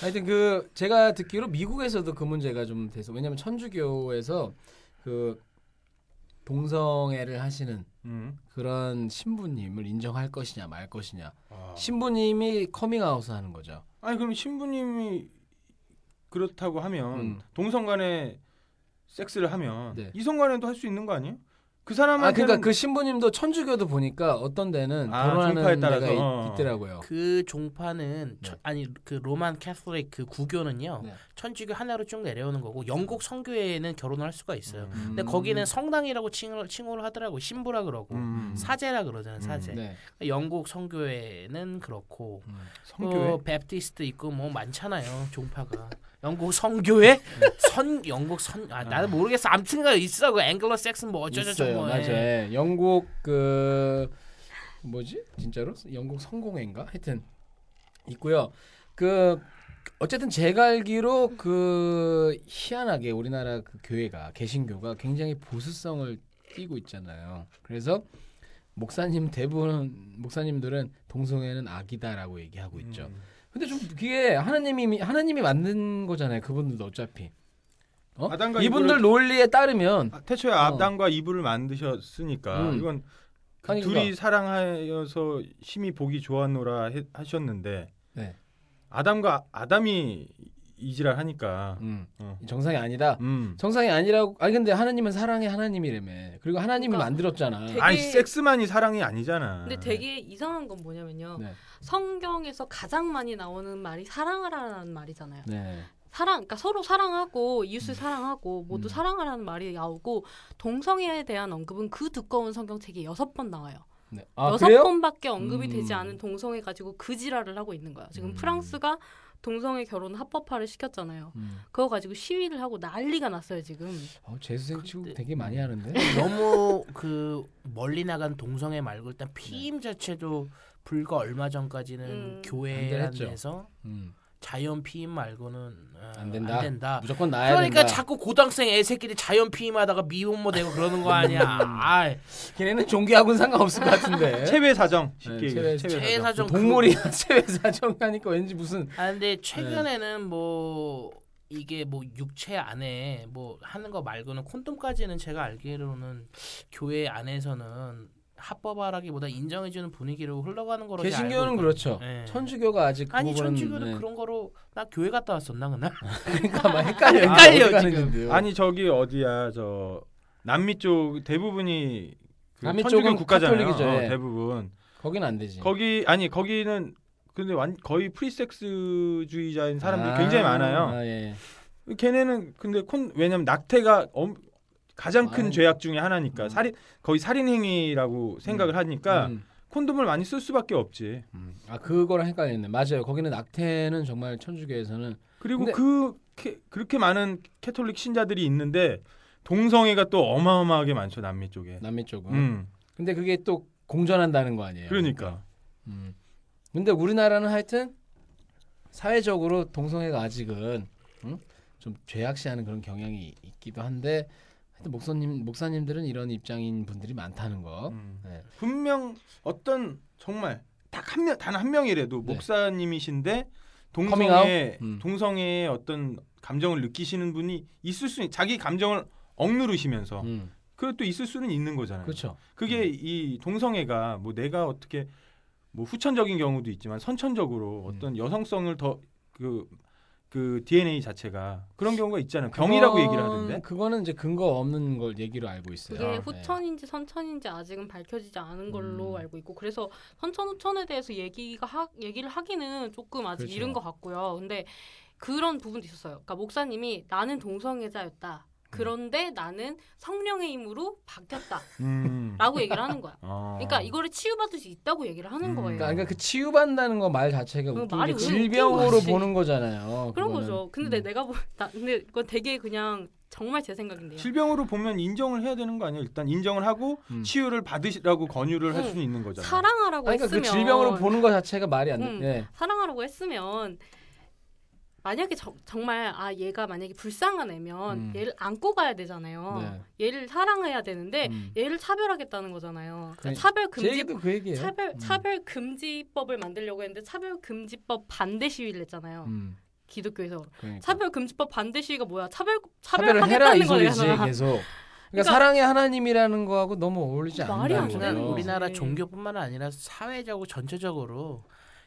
하여튼 그 제가 듣기로 미국에서도 그 문제가 좀 돼서 왜냐면 천주교에서 그 동성애를 하시는 음. 그런 신부님을 인정할 것이냐 말 것이냐 아. 신부님이 커밍아웃을 하는 거죠. 아니 그럼 신부님이 그렇다고 하면 음. 동성 간에 섹스를 하면 네. 이성 간에도 할 수 있는 거 아니에요? 그 사람한테는 아 그러니까 그 신부님도 천주교도 보니까 어떤 데는 아, 결혼하는 종파에 따라서. 데가 어. 있, 있더라고요. 그 종파는 네. 천- 아니 그 Roman Catholic 그 구교는요 네. 천주교 하나로 쭉 내려오는 거고 영국 성교회는 결혼을 할 수가 있어요. 음. 근데 거기는 성당이라고 칭을, 칭호를 하더라고 신부라 그러고 음. 사제라 그러잖아요 사제. 네. 영국 성교회는 그렇고 음. 성교회 어, Baptist 있고 뭐 많잖아요 종파가. 영국 성교회 선 영국 선 아 나는 모르겠어 아무튼가 있어 그 앵글로 색슨 뭐 어쩌저쩌 있어요. 뭐 맞아요. 예. 예. 영국 그 뭐지? 진짜로? 영국 성공회인가? 하여튼 있고요. 그 어쨌든 제가 알기로 그 희한하게 우리나라 그 교회가 개신교가 굉장히 보수성을 띠고 있잖아요. 그래서 목사님 대부분 목사님들은 동성애는 악이다라고 얘기하고 있죠. 음. 근데 좀 그게 하나님이 하나님이 만든 거잖아요. 그분들도 어차피. 어? 아담과 이분들 이브를- 논리에 따르면 아, 태초에 아담과 이브를 만드셨으니까 음. 이건 그 아니, 둘이 그러니까. 사랑하여서 심히 보기 좋았노라 해- 하셨는데 네. 아담과 아담이 이지랄 하니까 음, 어. 정상이 아니다. 음. 정상이 아니라고. 아니 근데 하나님은 사랑의 하나님이라며. 그리고 하나님이 그러니까 만들었잖아. 되게- 아니 섹스만이 사랑이 아니잖아. 근데 되게 이상한 건 뭐냐면요. 네. 성경에서 가장 많이 나오는 말이 사랑하라는 말이잖아요. 네. 사랑, 그러니까 서로 사랑하고 이웃을 사랑하고 모두 음. 사랑하라는 말이 나오고 동성애에 대한 언급은 그 두꺼운 성경책에 여섯 번 나와요. 네. 아 여섯 그래요? 번밖에 언급이 음. 되지 않은 동성애 가지고 그 지랄을 하고 있는 거야. 지금 음. 프랑스가 동성애 결혼 합법화를 시켰잖아요. 음. 그거 가지고 시위를 하고 난리가 났어요 지금. 어, 재수생 치고 근데- 되게 많이 하는데. 너무 그 멀리 나간 동성애 말고 일단 피임 자체도 불과 얼마 전까지는 음. 교회 안 됐죠. 안에서 음. 자연 피임 말고는 어, 안 된다. 안 된다. 무조건 나야 그러니까 된다. 자꾸 고등학생 애새끼리 자연 피임하다가 미혼모 되고 그러는 거 아니야. 아, 걔네는 종교하고는 상관없을 것 같은데. 체외 사정 쉽게 네. 체외- 체외 체외 사정. 사정 동물이 체외 사정 하니까 왠지 무슨 아 근데 최근에는 뭐 이게 뭐 육체 안에 뭐 하는 거 말고는 콘돔까지는 제가 알기로는 교회 안에서는 합법화라기보다 인정해주는 분위기로 흘러가는 거로 개신교는. 그렇죠. 네. 천주교가 아직 그 아니 부분은, 천주교는 네. 그런 거로 나 교회 갔다 왔었나 그날? 그러니까 막 헷갈려. 헷갈려, 어디 지금. 아니 저기 어디야 저 남미 쪽 대부분이 그 남미 천주교 쪽은 국가잖아요. 카톨릭이죠, 어, 예. 대부분 거기는 안 되지. 거기 아니 거기는 근데 완 거의 프리섹스주의자인 사람들이 아, 굉장히 많아요. 아, 예. 걔네는 근데 콘 왜냐면 낙태가 엄, 가장 큰 아유. 죄악 중에 하나니까 음. 살인 거의 살인 행위라고 생각을 하니까 음. 콘돔을 많이 쓸 수밖에 없지. 음. 아 그거랑 헷갈렸네. 맞아요. 거기는 낙태는 정말 천주교에서는 그리고 근데- 그 캐- 그렇게 많은 캐톨릭 신자들이 있는데 동성애가 또 어마어마하게 많죠 남미 쪽에. 남미 쪽은. 음. 근데 그게 또 공존한다는 거 아니에요. 그러니까. 음. 근데 우리나라는 하여튼 사회적으로 동성애가 아직은 응? 좀 죄악시하는 그런 경향이 있기도 한데 하여튼 목사님 목사님들은 이런 입장인 분들이 많다는 거. 음. 네. 분명 어떤 정말 딱 한 명 단 한 명이라도 네. 목사님이신데? 동성애 음. 동성애의 어떤 감정을 느끼시는 분이 있을 수 있, 자기 감정을 억누르시면서 음. 그것도 있을 수는 있는 거잖아요. 그렇죠. 그게 이 동성애가 뭐 내가 어떻게 뭐 후천적인 경우도 있지만 선천적으로 음. 어떤 여성성을 더그 그 DNA 자체가 그런 경우가 있잖아요. 병이라고 얘기를 하던데. 그거는 이제 근거 없는 걸 얘기로 알고 있어요. 그게 네. 후천인지 선천인지 아직은 밝혀지지 않은 걸로 음. 알고 있고 그래서 선천 후천에 대해서 얘기가 하, 얘기를 하기는 조금 아직 그렇죠. 이른 것 같고요. 근데 그런 부분도 있었어요. 그러니까 목사님이 나는 동성애자였다. 그런데 나는 성령의 힘으로 바뀌었다라고 음. 얘기를 하는 거야. 어. 그러니까 이거를 치유받을 수 있다고 얘기를 하는 음. 거예요. 그러니까, 그러니까 그 치유받는다는 거 말 자체가 그 웃긴 말이 질병으로? 보는 거잖아요. 그런 그거는. 거죠. 근데 음. 내가 보, 나, 근데 이건 되게 그냥 정말 제 생각인데요. 질병으로 보면 인정을 해야 되는 거 아니에요? 일단 인정을 하고 음. 치유를 받으시라고 권유를 할 응. 수는 있는 거잖아요. 사랑하라고 그러니까 했으면 그 질병으로 보는 거 자체가 말이 안 돼. 음. 예. 사랑하라고 했으면 만약에 저- 정말 아 얘가 만약에 불쌍한 애면 음. 얘를 안고 가야 되잖아요. 네. 얘를 사랑해야 되는데 음. 얘를 차별하겠다는 거잖아요. 그러니까 그래, 차별 제 금지 얘기도 그 얘기예요. 차별 음. 차별 금지법을 만들려고 했는데 차별 금지법 반대 시위를 했잖아요. 음. 기독교에서 그러니까. 차별 금지법 반대 시위가 뭐야? 차별 차별을 해라 이 차별하겠다는 소리지 거잖아. 계속. 그러니까, 그러니까- 사랑의 하나님이라는 거하고 너무 어울리지 말이 되는 거예요. 거지. 우리나라. 종교뿐만 아니라 사회적으로 전체적으로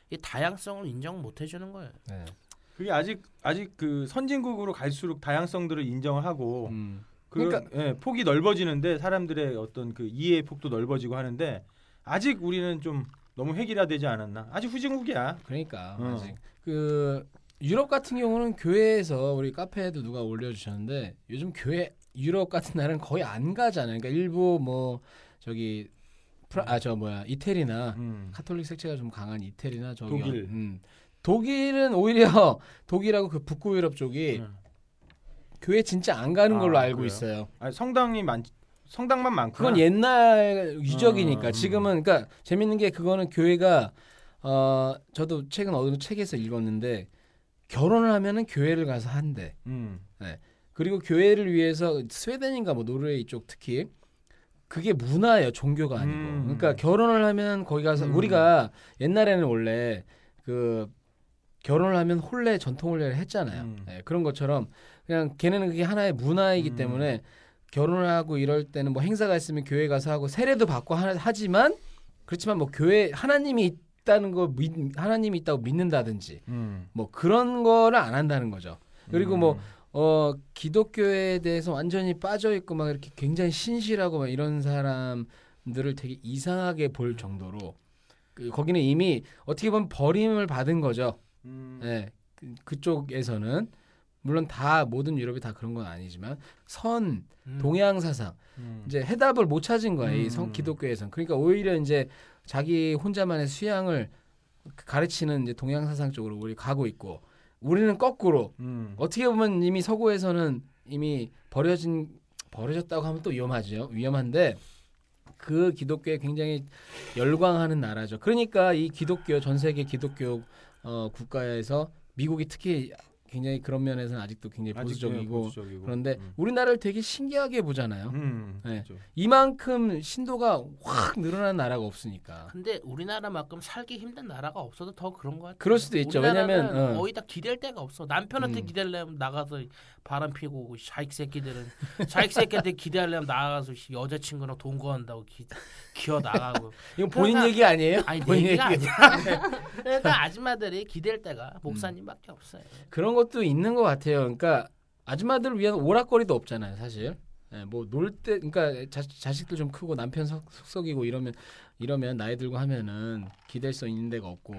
이 다양성을 인정 못 해주는 거예요. 네. 그게 아직 아직 그 선진국으로 갈수록 다양성들을 인정을 하고 음. 그러니까 그러니까- 예, 폭이 넓어지는데 사람들의 어떤 그 이해의 폭도 넓어지고 하는데 아직 우리는 좀 너무 획일화되지 않았나? 아직 후진국이야. 그러니까 어. 아직 그 유럽 같은 경우는 교회에서 우리 카페에도 누가 올려주셨는데 요즘 교회 유럽 같은 나라는 거의 안 가잖아요. 그러니까 일부 뭐 저기 아저 뭐야 이태리나 음. 카톨릭 색채가 좀 강한 이태리나 저기 독일. 음. 독일은 오히려 독일하고 그 북부 유럽 쪽이 음. 교회 진짜 안 가는 아, 걸로 알고 그래요? 있어요. 아니, 성당이 많 성당만 많구나. 그건 옛날 유적이니까 음, 음. 지금은 그러니까 재밌는 게 그거는 교회가 어 저도 최근 어느 책에서 읽었는데 결혼을 하면은 교회를 가서 한대. 음. 그리고 교회를 위해서 스웨덴인가 뭐 노르웨이 쪽 특히 그게 문화예요 종교가 아니고 음. 그러니까 결혼을 하면 거기 가서 음. 우리가 옛날에는 원래 그 결혼을 하면 혼례 전통 혼례를 했잖아요 음. 예, 그런 것처럼 그냥 걔네는 그게 하나의 문화이기 음. 때문에 결혼을 하고 이럴 때는 뭐 행사가 있으면 교회 가서 하고 세례도 받고 하, 하지만 그렇지만 뭐 교회 하나님이 있다는 거 믿, 하나님이 있다고 믿는다든지 음. 뭐 그런 거를 안 한다는 거죠 그리고 뭐 음. 어 기독교에 대해서 완전히 빠져 있고 막 이렇게 굉장히 신실하고 막 이런 사람들을 되게 이상하게 볼 정도로 그, 거기는 이미 어떻게 보면 버림을 받은 거죠. 음. 예. 그, 그쪽에서는 물론 다 모든 유럽이 다 그런 건 아니지만 선 음. 동양 사상 음. 이제 해답을 못 찾은 거예요. 이 음. 성 기독교에선. 그러니까 오히려 이제 자기 혼자만의 수양을 가르치는 이제 동양 사상 쪽으로 우리 가고 있고 우리는 거꾸로 음. 어떻게 보면 이미 서구에서는 이미 버려진 버려졌다고 하면 또 위험하죠. 위험한데 그 기독교에 굉장히 열광하는 나라죠. 그러니까 이 기독교 전 세계 기독교 어, 국가에서 미국이 특히 굉장히 그런 면에서는 아직도 굉장히 보수적이고 네, 보수적이고. 그런데 음. 우리나라를 되게 신기하게 보잖아요. 음. 네. 그렇죠. 이만큼 신도가 확 늘어난 나라가 없으니까. 근데 우리나라만큼 살기 힘든 나라가 없어도 더 그런 거 같아요. 그럴 수도 있죠. 왜냐면, 어. 거의 다 기댈 데가 없어. 남편한테 음. 기대려면 나가서 바람 피고 자익 새끼들은 자익 새끼한테 기대하려면 나가서 씨, 여자친구랑 동거한다고 기, 기어 나가고. 이건 본인 그러니까- 얘기 아니에요? 아니 내 본인 얘기가 얘기. 아니라 그러니까 아줌마들이 기댈 데가 목사님밖에 없어요. 그런 것도 있는 것 같아요. 그러니까 아줌마들을 위한 오락거리도 없잖아요, 사실. 뭐놀 때, 그러니까 자, 자식들 좀 크고 남편 석, 속이고 이러면 이러면 나이 들고 하면은 기댈 수 있는 데가 없고.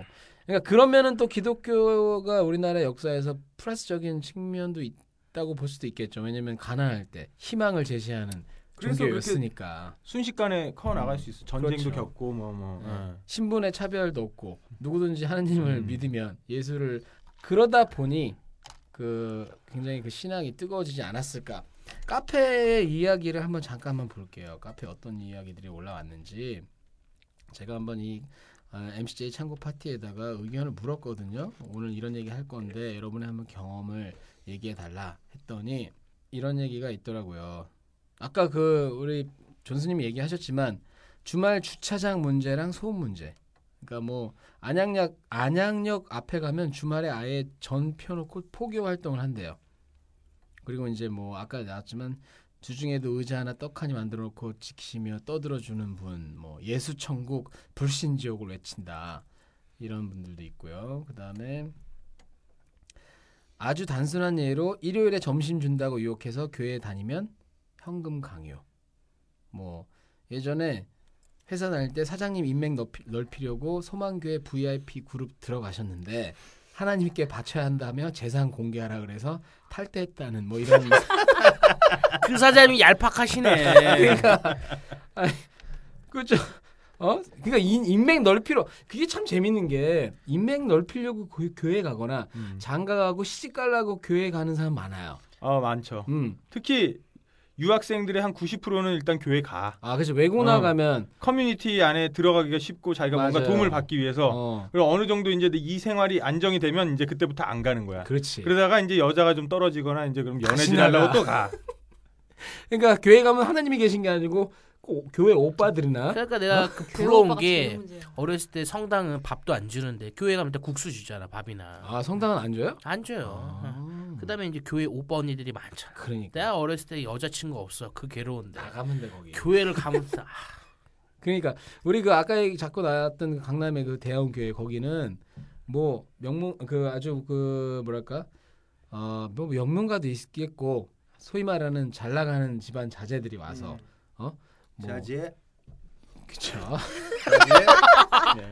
그러니까 그러면은 또 기독교가 우리나라 역사에서 플러스적인 측면도 있 다고 볼 수도 있겠죠. 왜냐면 가난할 때 희망을 제시하는 종교였으니까 순식간에 커 나갈 수 있어. 전쟁도 그렇죠. 겪고 뭐 뭐. 네. 신분의 차별도 없고 누구든지 하나님을 음. 믿으면 예수를 그러다 보니 그 굉장히 그 신앙이 뜨거워지지 않았을까? 카페의 이야기를 한번 잠깐만 볼게요. 카페 어떤 이야기들이 올라왔는지 제가 한번 이 아, MCJ 창고 파티에다가 의견을 물었거든요. 오늘 이런 얘기 할 건데 여러분의 한번 경험을 얘기해 달라 했더니 이런 얘기가 있더라고요. 아까 그 우리 존스님이 얘기하셨지만 주말 주차장 문제랑 소음 문제. 그러니까 뭐 안양역 안양역 앞에 가면 주말에 아예 전 펴놓고 포교 활동을 한대요. 그리고 이제 뭐 아까 나왔지만 주중에도 의자 하나 떡하니 만들어 놓고 지키시며 떠들어 주는 분, 뭐 예수 천국 불신 지옥을 외친다. 이런 분들도 있고요. 그 다음에 아주 단순한 예로 일요일에 점심 준다고 유혹해서 교회 다니면 현금 강요. 뭐 예전에 회사 다닐 때 사장님 인맥 넓히, 넓히 려고 소망교회 VIP 그룹 들어가셨는데 하나님께 바쳐야 한다며 재산 공개하라 그래서 탈퇴했다는 뭐 이런 그 사장님이 얄팍하시네. 그러니까 아니, 그죠 어 그러니까 인, 인맥 넓히려 그게 참 재밌는 게 인맥 넓히려고 교, 교회 가거나 음. 장가 가고 시집 가려고 교회 가는 사람 많아요. 어 많죠. 음. 특히 유학생들의 한 90%는 일단 교회 가. 아 그죠 외국 어. 나가면 커뮤니티 안에 들어가기가 쉽고 자기가 뭔가 맞아요. 도움을 받기 위해서 어 그리고 어느 정도 이제 이 생활이 안정이 되면 이제 그때부터 안 가는 거야. 그렇지. 그러다가 이제 여자가 좀 떨어지거나 이제 그럼 연애질 하려고. 또 가. 그러니까 교회 가면 하나님이 계신 게 아니고 꼭 교회 오빠들이나 그러니까 내가 그 교회 부러운 게. 어렸을 때 성당은 밥도 안 주는데 교회 가면 다 국수 주잖아 밥이나. 아 성당은 안 줘요? 안 줘요. 아, 그다음에 이제 교회 오빠 언니들이 많잖아. 그러니까. 내가 어렸을 때 여자친구 없어. 그 괴로운데. 나가면 돼 거기. 교회를 가면서 아, 그러니까 우리 그 아까 얘기 자꾸 나왔던 그 강남의 그 대형 교회 거기는 뭐 명문 그 아주 그 뭐랄까? 어뭐 명문가도 있겠고 소위 말하는 잘 나가는 집안 자제들이 와서 어 뭐, 자제. 그쵸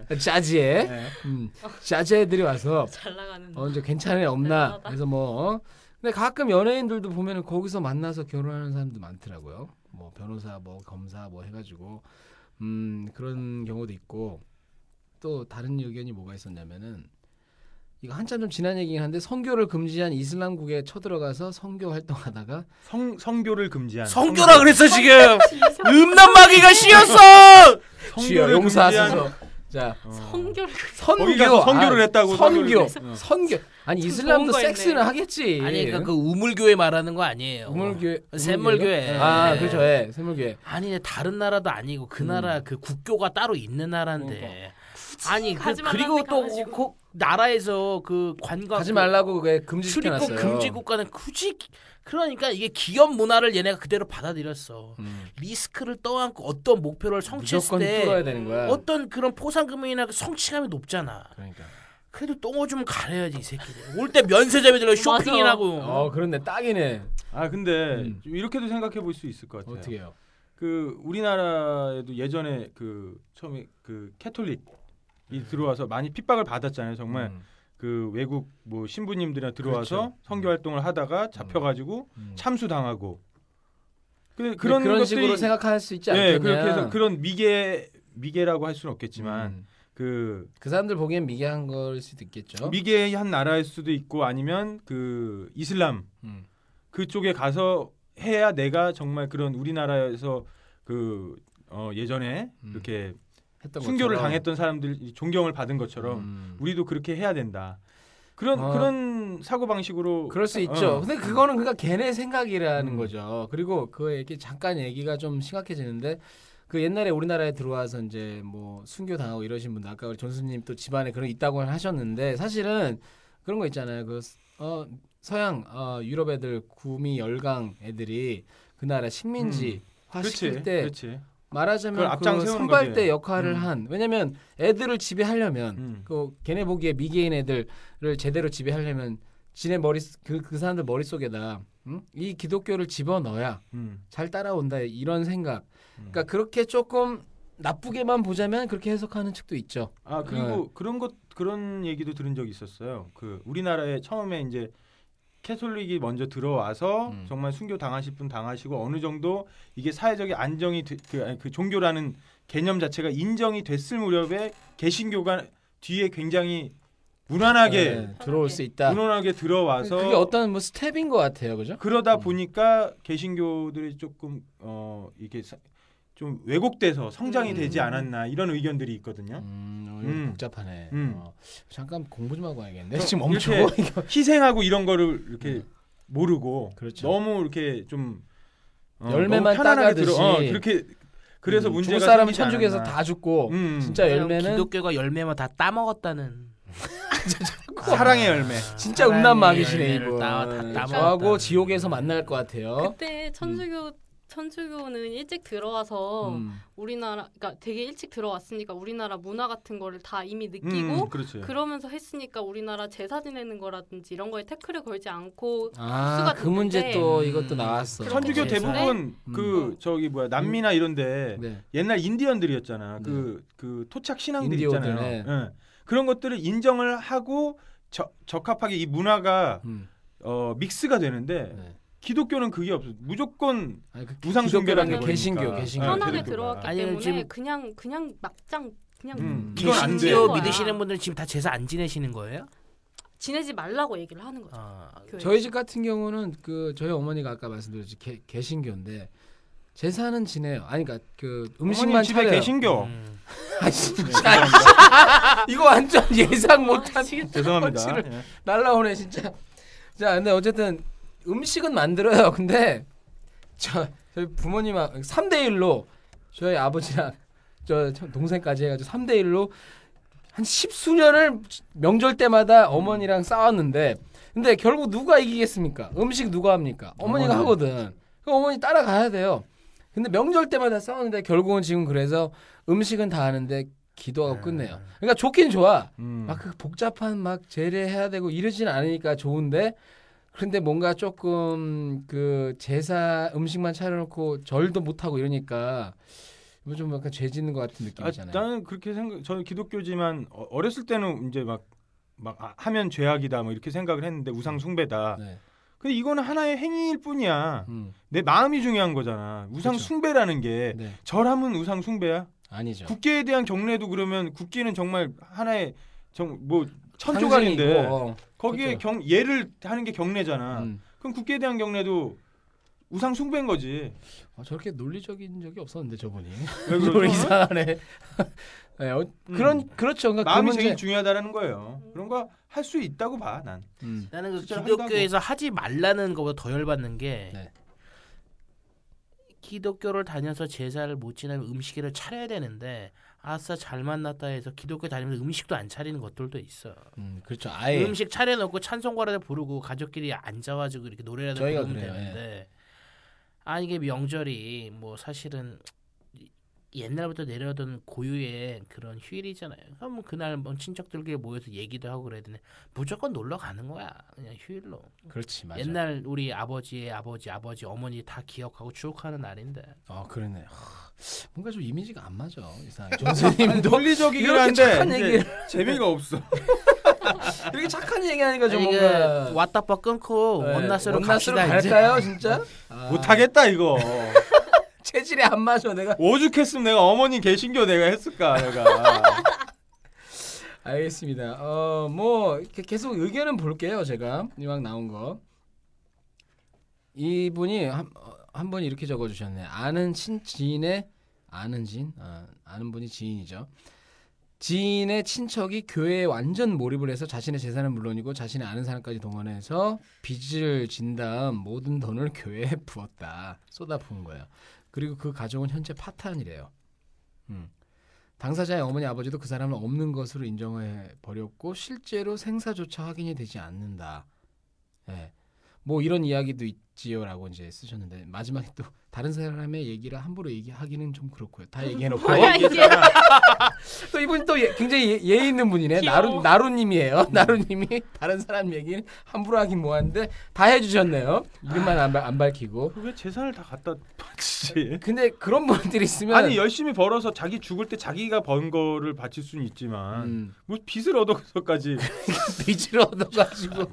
네. 자지에 네. 음, 자제들이 와서 잘 나가는. 어 이제 괜찮은 애 없나 대단하다. 그래서 뭐 어? 근데 가끔 연예인들도 보면은 거기서 만나서 결혼하는 사람도 많더라고요 뭐 변호사 뭐 검사 뭐 해가지고 음 그런 경우도 있고 또 다른 의견이 뭐가 있었냐면은 이거 한참 좀 지난 얘기긴 한데 성교를 금지한 이슬람국에 쳐들어가서 성교 활동하다가 성 성교를 금지한. 성교라 그랬어 지금. 음란마귀가 씌었어. 주여 용서하소서. 자 어. 성교를 선교 거기 가서 성교를 아, 했다고 선교 성교를 했- 선교. 아니 좀 이슬람도 좋은 거 섹스는. 하겠지. 아니 그러니까 그 우물교회 말하는 거 아니에요. 우물교회 샘물교회. 아 네. 그렇죠. 예 샘물교회. 아니 다른 나라도 아니고 그 음. 나라 그 국교가 따로 있는 나라인데 아니 그, 그리고 데 또. 그 나라에서 그 관광 가지 그 말라고 그게 출입국 금지시켜놨어요. 금지 국가는 굳이 그러니까 이게 기업 문화를 얘네가 그대로 받아들였어. 음. 리스크를 떠안고 어떤 목표를 성취했을 때 뚫어야 되는 거야. 어떤 그런 포상금이나 그 성취감이 높잖아. 그러니까. 그래도 똥을 좀 가려야지 이 새끼들. 올 때 면세점에 들어 맞아. 쇼핑이라고. 어 그런데 딱이네. 아 근데 음. 좀 이렇게도 생각해 볼 수 있을 것 같아요. 어떻게요? 그 우리나라에도 예전에 그 처음에 그 캐톨릭 이 들어와서 많이 핍박을 받았잖아요. 정말 음, 그 외국 뭐 신부님들이나 들어와서 그렇죠. 선교 활동을 하다가 잡혀가지고 음. 참수당하고 그, 그런 그런 것들이 식으로 생각할 수 있지 않겠냐? 예 그렇게 해서 그런 미개 미개라고 할 수는 없겠지만 음. 그그 사람들 보기엔 미개한 걸 수도 있겠죠. 미개한 나라일 수도 있고 아니면 그 이슬람 음. 그쪽에 가서 해야 내가 정말 그런 우리나라에서 그 어, 예전에 음. 이렇게 했던 순교를 것처럼. 당했던 사람들 존경을 받은 것처럼 음. 우리도 그렇게 해야 된다. 그런 어. 그런 사고 방식으로 그럴 수 있죠. 어. 근데 그거는 그러니까 걔네 생각이라는 음. 거죠. 그리고 그 얘기 잠깐 얘기가 좀 심각해지는데 그 옛날에 우리나라에 들어와서 이제 뭐 순교 당하고 이러신 분들 아까 우리 전수님 또 집안에 그런 게 있다고 하셨는데 사실은 그런 거 있잖아요. 그 어, 서양 어, 유럽 애들 구미 열강 애들이 그 나라 식민지 화 그렇지, 시킬 때 그렇지. 그걸 말하자면 그 선발대. 역할을 음. 한 왜냐면 애들을 지배하려면 음. 그 걔네 보기에 미개인 애들을 제대로 지배하려면 지네 머리 그, 그 사람들 머릿속에다 응? 이 기독교를 집어넣어야 음. 잘 따라온다 이런 생각 음. 그러니까 그렇게 조금 나쁘게만 보자면 그렇게 해석하는 측도 있죠 아 그리고 그런 것 그런 얘기도 들은 적이 있었어요. 그 우리나라에 처음에 이제 캐톨릭이 먼저 들어와서 음. 정말 순교 당하실 분 당하시고 어느 정도 이게 사회적인 안정이 되- 그, 아니, 그 종교라는 개념 자체가 인정이 됐을 무렵에 개신교가 뒤에 굉장히 무난하게 네, 들어올 수 있다 무난하게 들어와서 그게 어떤 뭐 스텝인 것 같아요 그죠 그러다 음. 보니까 개신교들이 조금 어 이게 사- 좀 왜곡돼서 성장이 음. 되지 않았나 이런 의견들이 있거든요. 음, 어, 이거 음. 복잡하네 음. 어, 잠깐 공부 좀 하고 와야겠네 저- 지금 이거 희생하고 이런 거를 이렇게 음. 모르고 그렇죠. 너무 이렇게 좀 어, 열매만 따가듯이. 들어- 어, 그렇게 그래서 음, 문제가 사람은 천국에서. 다 죽고 음. 진짜 열매는 기독교가 열매만 다 따먹었다는. 사랑의 열매. 진짜 음란 마귀시네 이분. 따- 다 따먹었다. 저하고 지옥에서 만날 것 같아요. 그때 천주교 천주교는 일찍 들어와서 음. 우리나라 그러니까 되게 일찍 들어왔으니까 우리나라 문화 같은 거를 다 이미 느끼고 음, 그렇지. 그러면서 했으니까 우리나라 제사 지내는 거라든지 이런 거에 태클을 걸지 않고 아, 수가 그 문제 또 이것도 음. 나왔어. 천주교 대부분 음. 그 저기 뭐야 남미나 이런데 네. 옛날 인디언들이었잖아. 네. 그, 그 토착 신앙들 있잖아요. 네. 예. 그런 것들을 인정을 하고 저, 적합하게 이 문화가 음. 어, 믹스가 되는데 네. 기독교는 그게 없어. 무조건 아니, 그 숭배라는 기독교라는 게게 개신교. 개신교. 아, 편하게 기독교가. 들어왔기 아니면 때문에 지금- 그냥 그냥 막장 그냥 음, 음. 이건 안 돼. 믿으시는 분들은 지금 다 제사 안 지내시는 거예요? 지내지 말라고 얘기를 하는 거죠. 아. 저희 집 같은 경우는 그 저희 어머니가 아까 말씀드렸지 개, 개신교인데 제사는 지내요. 아니 그러니까 그 음식만 집에 차려요. 개신교. 음. 아 네, 진짜 죄송합니다. 이거 완전 예상 못한 죄송합니다. 펀치를 예. 날라오네 진짜. 자, 근데 어쨌든 음식은 만들어요. 근데 저 저희 부모님하고 3대 1로 저희 아버지랑 저 동생까지 해가지고 3대 1로 한 십수년을 명절 때마다 어머니랑 싸웠는데 근데 결국 누가 이기겠습니까? 음식 누가 합니까? 어머니가 어머니. 하거든. 그럼 어머니 따라가야 돼요. 근데 명절 때마다 싸우는데 결국은 지금 그래서 음식은 다 하는데 기도하고 끝내요. 그러니까 좋긴 좋아. 음. 막그 복잡한 막 제례해야 되고 이러진 않으니까 좋은데 그런데 뭔가 조금 그 제사 음식만 차려놓고 절도 못 하고 이러니까 좀 약간 죄 짓는 것 같은 아, 느낌이잖아요. 나는 그렇게 생각. 저는 기독교지만 어- 어렸을 때는 이제 막막 아, 하면 죄악이다 뭐 이렇게 생각을 했는데 우상 숭배다. 네. 근데 이거는 하나의 행위일 뿐이야. 음, 내 마음이 중요한 거잖아. 우상 그렇죠. 숭배라는 게 네. 절하면 우상 숭배야. 아니죠. 국기에 대한 경례도 그러면 국기는 정말 하나의 정뭐 천조각인데 어, 거기에 그렇죠. 경 예를 하는 게 경례잖아. 음. 그럼 국기에 대한 경례도 우상 숭배인 거지. 어, 저렇게 논리적인 적이 없었는데 저분이 왜? 이상하네. 네, 어, 음. 그런 그렇죠. 그러니까 그 마음이 문제. 제일 중요하다는 거예요. 그런 거 할 수 있다고 봐 난. 음. 나는 그 기독교에서 하지 말라는 것보다 더 열받는 게 네. 기독교를 다녀서 제사를 못 지내면 음식을 차려야 되는데 아싸 잘 만났다 해서 기독교 다니면서 음식도 안 차리는 것들도 있어. 음, 그렇죠. 아예 음식 차려놓고 찬송가라도 부르고 가족끼리 앉아가지고 이렇게 노래라도 부르면 그래요, 예. 되는데 아 이게 명절이 뭐 사실은 옛날부터 내려오던 고유의 그런 휴일이잖아요. 그럼 뭐 그날 뭐 친척들끼리 모여서 얘기도 하고 그래야 되네. 무조건 놀러 가는 거야. 그냥 휴일로. 그렇지 맞아. 옛날 우리 아버지의 아버지, 아버지, 어머니 다 기억하고 추억하는 날인데. 아 그러네. 하, 뭔가 좀 이미지가 안 맞아. 이상하게. 존스님도 논리적이긴 한데 재미가 없어. 이렇게 착한 얘기하니까 좀 뭔가 왔다 빠 끊고 네, 원나스로 원나스로 갑시다 이제. 갈까요 진짜? 아, 못하겠다 이거. 체질이 안 맞아 내가. 오죽했으면 내가 어머니 개신교 내가 했을까 내가. 알겠습니다. 어 뭐 계속 의견은 볼게요 제가 이왕 나온 거. 이분이 한, 어, 한 분이 이렇게 적어주셨네. 아는 친 지인의 아는 지인, 아, 아는 분이 지인이죠. 지인의 친척이 교회에 완전 몰입을 해서 자신의 재산은 물론이고 자신의 아는 사람까지 동원해서 빚을 진 다음 모든 돈을 교회에 부었다. 쏟아부은 거예요. 그리고 그 가족은 현재 파탄이래요. 음. 당사자의 어머니 아버지도 그 사람은 없는 것으로 인정해 버렸고 실제로 생사조차 확인이 되지 않는다. 예. 뭐 이런 이야기도 있지요라고 이제 쓰셨는데 마지막에 또 다른 사람의 얘기를 함부로 얘기하기는 좀 그렇고요. 다 얘기해놓고 아, 얘기했잖아. 또 이분 또 예, 굉장히 예, 예의 있는 분이네. 나루 나루님이에요. 나루님이 다른 사람 얘기는 함부로 하긴 뭐하는데 다 해주셨네요. 이름만 안, 발- 안 밝히고. 왜 재산을 다 갖다 바치지? 근데 그런 분들이 있으면 아니 열심히 벌어서 자기 죽을 때 자기가 번 거를 바칠 수는 있지만 음, 뭐 빚을 얻어서까지 빚을 얻어가지고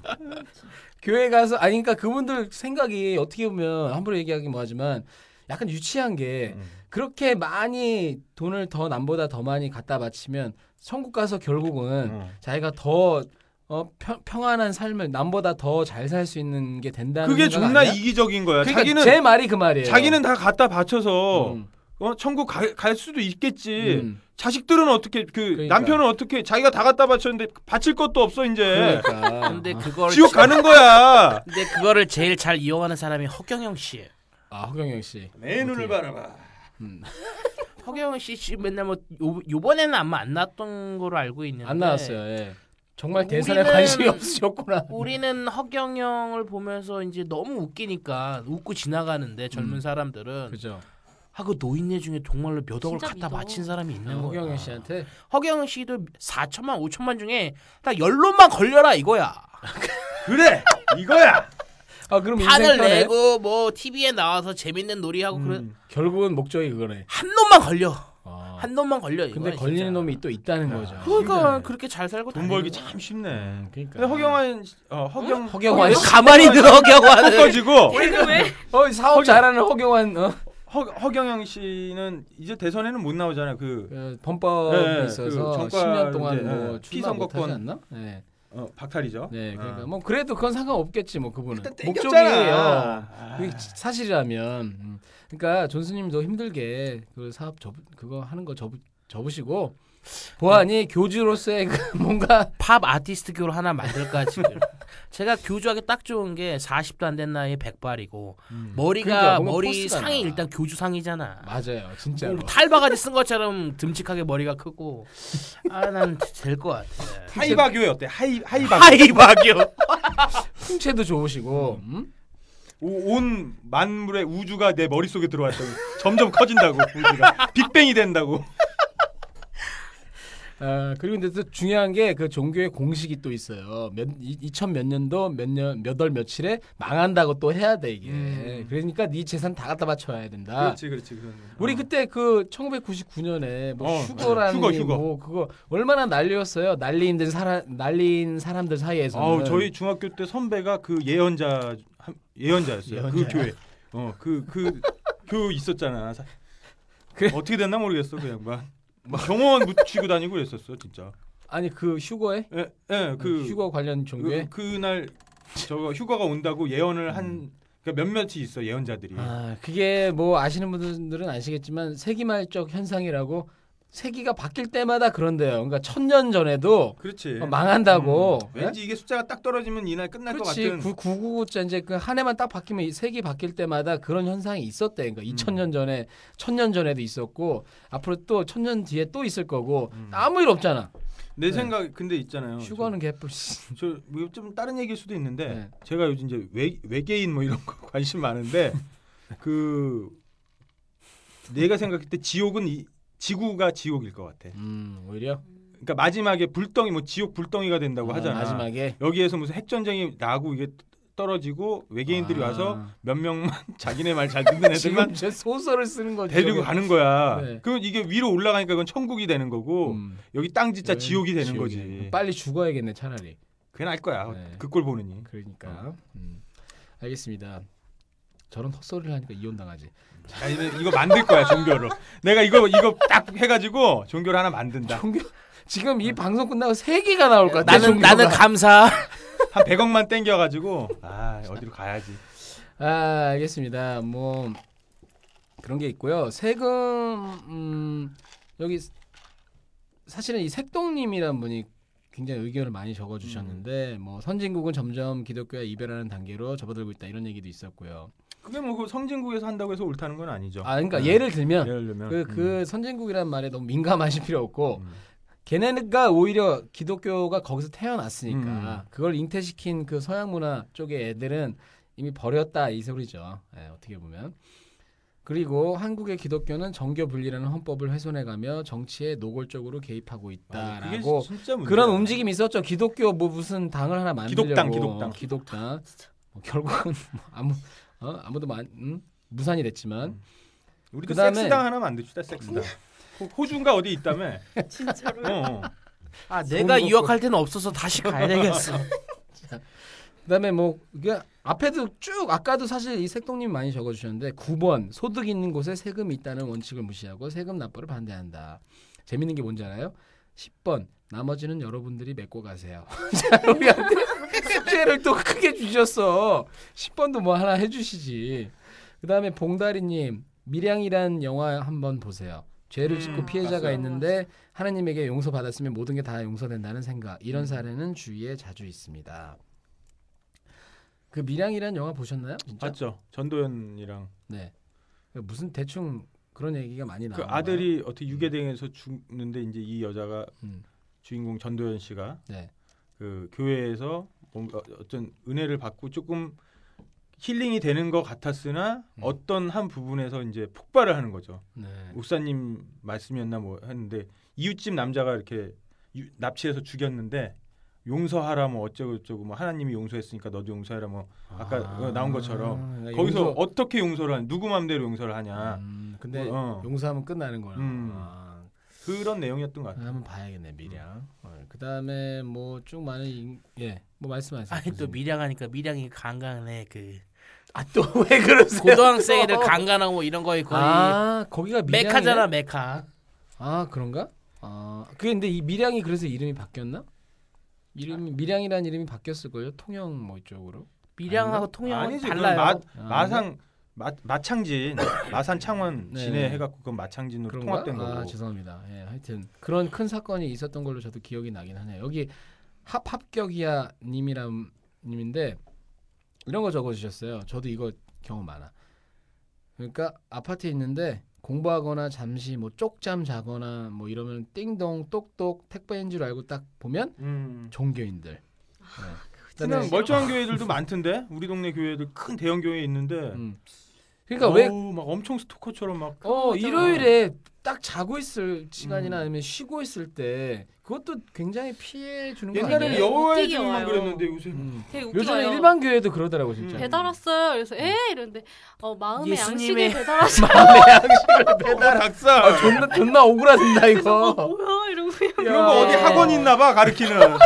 교회 가서 아니 그러니까 그분들 생각이 어떻게 보면 함부로 얘기하기 뭐하지만 약간 유치한 게 음. 그렇게 많이 돈을 더 남보다 더 많이 갖다 바치면 천국 가서 결국은 어. 자기가 더 어, 평, 평안한 삶을 남보다 더 잘 살 수 있는 게 된다는 그게 존나 아니야? 이기적인 거야. 그러니까 자기는 제 말이 그 말이에요. 자기는 다 갖다 바쳐서 음, 어, 천국 가, 갈 수도 있겠지. 음, 자식들은 어떻게 그 그러니까. 남편은 어떻게 자기가 다 갖다 바쳤는데 바칠 것도 없어 이제 그러니까. 근데 아, 그걸 지옥 가는 거야. 근데 그거를 제일 잘 이용하는 사람이 허경영 씨예요. 아 허경영 씨. 내 눈을 바라봐. 음. 허경영 씨 씨 맨날 뭐 요, 요번에는 아마 안 나왔던 거로 알고 있는데 안 나왔어요. 예. 정말 대선에 우리는- 관심이 없으셨구나. 우리는 허경영을 보면서 이제 너무 웃기니까 웃고 지나가는데 젊은 음. 사람들은 그죠. 아그 노인네 중에 정말로 몇 억을 갖다 믿어. 바친 사람이 있는 거야. 아, 허경영 씨한테 허경영 씨도 4천만 5천만 중에 딱 연론만 걸려라 이거야. 그래 이거야. 아 그럼 판을 내고 뭐 TV에 나와서 재밌는 놀이하고 그래 음. 결국은 목적이 그거네. 한 놈만 걸려. 아. 한 놈만 걸려. 근데 이거야, 걸리는 진짜. 놈이 또 있다는 거죠. 그러니까. 그렇게 잘 살고 돈 벌기 참 쉽네. 음, 그러니까. 근데 허경환 어, 허경 허경환. 가만히 있는 개그 왜? 어 사업 잘하는 허경환 어? 허, 허경영 씨는 이제 대선에는 못 나오잖아요. 그 그 범법에 네, 있어서 그 정과 10년 동안 뭐 네, 출마 못 하지 피선거권. 않나? 네. 어, 박탈이죠. 네, 그러니까 어. 뭐 그래도 그건 상관없겠지 뭐 그분은 일단 목적이에요. 땡겼잖아. 그게 사실이라면. 음. 그러니까 존스님도 힘들게 그 사업 접 그거 하는 거 접, 접으시고 보아니 교주로서의 그 뭔가 팝 아티스트 교를 하나 만들까 지금. 제가 교주하기 딱 좋은 게 40도 안 된 나이에 백발이고 음. 머리가 그러니까 머리 상이 나. 일단 교주 상이잖아. 맞아요, 진짜로. 뭐 탈바가지 쓴 것처럼 듬직하게 머리가 크고 아 난 될 것 같아. 하이바교에 어때? 하이 하이바교. 하이바교. 풍채도 좋으시고. 음? 오- 온 만물의 우주가 내 머릿속에 들어왔다고 점점 커진다고 우주가 빅뱅이 된다고 아, 그리고 근데 또 중요한 게 그 종교의 공식이 또 있어요. 몇 2000 몇 년도 몇 년 몇 월 며칠에 망한다고 또 해야 돼 이게. 음. 그러니까 네 재산 다 갖다 바쳐야 된다. 그렇지 그렇지 그런 우리 어. 그때 그 1999년에 뭐 어, 휴거라는 휴거, 게 휴거. 뭐 그거 얼마나 난리였어요. 난리인 사람 난리인 사람들 사이에서는. 아우 저희 중학교 때 선배가 그 예언자 한- 예언자였어요 그 예언자야? 교회 어그그 교회 있었잖아 사- 그래? 어떻게 됐나 모르겠어 그 양반 막 병원 묻히고 다니고 그랬었어 진짜. 아니 그 휴거에? 예 예 그 휴거 관련 종교에? 그, 그날 저거 휴가가 온다고 예언을 한 그러니까 몇몇이 있어 예언자들이. 아 그게 뭐 아시는 분들은 아시겠지만 세기말적 현상이라고 세기가 바뀔 때마다 그런데요. 그러니까 천년 전에도 그렇지 어, 망한다고. 음, 왠지 이게 숫자가 딱 떨어지면 이날 끝날 그렇지. 것 같은 999자 이제 그 한 해만 딱 바뀌면 이 색이 바뀔 때마다 그런 현상이 있었대. 그러니까 음. 2000년 전에 1000년 전에도 있었고 앞으로 또 1000년 뒤에 또 있을 거고 음. 아무 일 없잖아. 내 네. 생각 근데 있잖아요 휴가는 개뿔씨. 저좀 다른 얘기일 수도 있는데 네. 제가 요즘 이제 외, 외계인 뭐 이런 거 관심 많은데 그 내가 생각할 때 지옥은 이, 지구가 지옥일 것 같아. 음, 오히려 그러니까 마지막에 불덩이 뭐 지옥 불덩이가 된다고 아, 하잖아. 마지막에 여기에서 무슨 핵 전쟁이 나고 이게 떨어지고 외계인들이 아. 와서 몇 명만 자기네 말 잘 듣는 애들만 제 소설을 쓰는 거지. 데리고. 가는 거야. 네. 그럼 이게 위로 올라가니까 그건 천국이 되는 거고 음. 여기 땅 진짜 네, 지옥이 되는 지옥이. 거지. 빨리 죽어야겠네 차라리. 그게 나을 거야. 네. 그꼴 보느니. 그러니까. 음. 알겠습니다. 저런 헛소리를 하니까 이혼 당하지. 아, 이거, 이거 만들 거야 종교로. 내가 이거 이거 딱 해가지고 종교를 하나 만든다. 종교 지금 이 방송 끝나고 세 개가 나올 것 같아. 나는 종교가. 나는 감사. 한 100억만 땡겨가지고 아 어디로 가야지. 아, 알겠습니다. 뭐 그런 게 있고요. 세금 음, 여기 사실은 이 색동님이란 분이 굉장히 의견을 많이 적어주셨는데 뭐 선진국은 점점 기독교와 이별하는 단계로 접어들고 있다 이런 얘기도 있었고요. 그게 뭐그 성진국에서 한다고 해서 옳다는 건 아니죠. 아, 그러니까 네. 예를 들면 예를 들면 그, 그 선진국이란 말에 너무 민감하실 필요 없고 음. 걔네가 오히려 기독교가 거기서 태어났으니까 음. 그걸 잉태시킨 그 서양 문화 쪽의 애들은 이미 버렸다 이 소리죠. 예, 어떻게 보면. 그리고 한국의 기독교는 정교 분리라는 헌법을 훼손해가며 정치에 노골적으로 개입하고. 그게 있다라고. 그런 움직임이 있었죠. 기독교 뭐 무슨 당을 하나 만들려고 기독당, 기독당. 기독당. 뭐 결국은 뭐 아무 어? 아무도 만 음? 무산이 됐지만 음. 우리도 그다음에- 섹스당 하나 만듭시다. 섹스당. 호- 호주인가 어디 있다며? 진짜로. 어, 어. 아 내가. 유학할 때는 없어서 다시 가야 되겠어. 그다음에 뭐 이게 앞에도 쭉 아까도 사실 이 색동님 많이 적어주셨는데 9번 소득 있는 곳에 세금이 있다는 원칙을 무시하고 세금 납부를 반대한다. 재밌는 게 뭔지 알아요? 10번 나머지는 여러분들이 메꿔 가세요. 자, 우리한테 숙제를 또 크게 주셨어. 10번도 뭐 하나 해주시지. 그 다음에 봉다리님 밀양이란 영화 한번 보세요. 죄를 음, 짓고 피해자가 봤어요. 있는데 하나님에게 용서 받았으면 모든 게 다 용서된다는 생각. 음. 이런 사례는 주위에 자주 있습니다. 그 밀양이란 영화 보셨나요? 진짜? 봤죠. 전도연이랑 네. 무슨 대충 그런 얘기가 많이 그 나와요. 아들이 어떻게 유괴당해서 죽는데 이제 이 여자가 음, 주인공 전도연 씨가 네. 그 교회에서 뭔가 어떤 은혜를 받고 조금 힐링이 되는 것 같았으나 음. 어떤 한 부분에서 이제 폭발을 하는 거죠. 네. 목사님 말씀이었나 뭐 했는데 이웃집 남자가 이렇게 유- 납치해서 죽였는데 용서하라 뭐 어쩌고 저쩌고 뭐 하나님이 용서했으니까 너도 용서해라 뭐 아까 어, 나온 것처럼 그러니까 거기서 용서- 어떻게 용서를 하냐 누구 맘대로 용서를 하냐 음, 근데 어. 용서하면 끝나는 거야. 음. 아, 그런 내용이었던 것 같아요. 한번 봐야겠네 미량. 어, 그다음에 뭐 쭉 많은 인- 예, 뭐 말씀하세요. 아니 또 미량 하니까 미량이 간간해 그 아 또 왜 그러세요? 고등학생 애들 간간하고 뭐 이런 거에 거의 아 거기가 미량이네? 메카잖아 메카. 아 그런가? 아 그게 근데 이 미량이 그래서 이름이 바뀌었나? 이름이 미량이라는 이름이 바뀌었을 거예요. 통영 뭐 이쪽으로. 미량하고 통영은 아니지 달라요. 마, 아, 마상 마, 마창진 마산 창원 네. 진해 해갖고 그건 마창진으로 그런가? 통합된 거고 아 죄송합니다. 예, 하여튼 그런 큰 사건이 있었던 걸로 저도 기억이 나긴 하네요. 여기 합 합격이야 님이람 님인데 이런 거 적어주셨어요. 저도 이거 경험 많아. 그러니까 아파트에 있는데 공부하거나 잠시 뭐 쪽잠 자거나 뭐 이러면 띵동 똑똑 택배인 줄 알고 딱 보면 음. 종교인들. 네. 그냥 멀쩡한 교회들도 많던데 우리 동네 교회들 큰 대형 교회 있는데 음. 그러니까 왜 어우, 막 엄청 스토커처럼 막어 하잖아. 일요일에 딱 자고 있을 시간이나 음. 아니면 쉬고 있을 때 그것도 굉장히 피해 주는 거 옛날에는 아니에요? 여호와의 웃기게 주님만 와요. 그랬는데 요새 음. 되게 웃기요. 요즘에 일반 교회도 그러더라고 진짜. 음. 배달 왔어요. 그래서 에 이러는데 어 마음의 예수님의 양식을 배달하셔. 마음의 양식을 배달. 어, 닭살 존나 존나 오그라든다 어, 이거. 뭐야 이러고 그냥 이런 거 어디 야. 학원 있나 봐 가르치는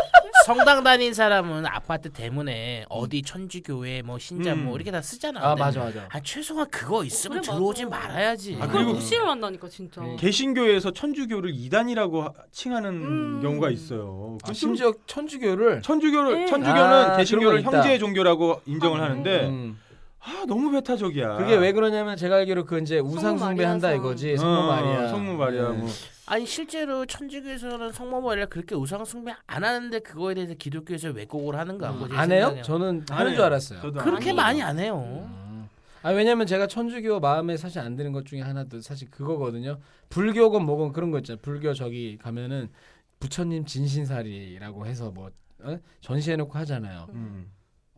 성당 다닌 사람은 아파트 대문에 어디 천주교회 뭐 신자 음. 뭐 이렇게 다 쓰잖아. 아 근데 맞아 맞아. 아 최소한 그거 있으면 그래, 들어오지 맞아. 말아야지. 아, 그걸 그리고- 무시를 한다니까 진짜. 음. 개신교에서 천주교를 이단이라고 하- 칭하는 음. 경우가 있어요. 아, 그 심지어 천주교를 천주교를 네. 천주교는 아, 개신교를. 형제의 종교라고 인정을 아, 하는데 음. 아 너무 배타적이야. 그게 왜 그러냐면 제가 알기로 그 이제 우상 숭배한다. 이거지 어, 성모 마리아. 성모 마리아 네. 뭐 아니 실제로 천주교에서는 성모마리아 그렇게 우상 숭배 안 하는데 그거에 대해서 기독교에서 왜곡을 하는 거 같고 제안 해요? 생각에는. 저는 안 하는 해요. 줄 알았어요. 저도 그렇게 아니. 많이 안 해요. 음. 아 왜냐면 제가 천주교 마음에 사실 안 드는 것 중에 하나도 사실 그거거든요. 불교건 뭐건 그런 거 있잖아요. 불교 저기 가면은 부처님 진신살이라고 해서 뭐 어? 전시해놓고 하잖아요. 음.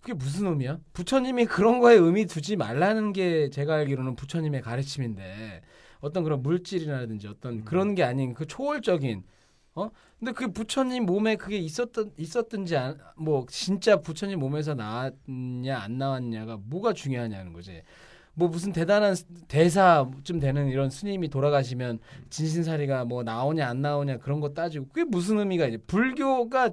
그게 무슨 의미야? 부처님이 그런 거에 의미 두지 말라는 게 제가 알기로는 부처님의 가르침인데 어떤 그런 물질이라든지 어떤 음. 그런 게 아닌 그 초월적인 어? 근데 그 부처님 몸에 그게 있었던 있었든지 안, 뭐 진짜 부처님 몸에서 나왔냐 안 나왔냐가 뭐가 중요하냐는 거지. 뭐 무슨 대단한 스- 대사쯤 되는 이런 스님이 돌아가시면 진신사리가 뭐 나오냐 안 나오냐 그런 거 따지고 그게 무슨 의미가 있냐. 불교가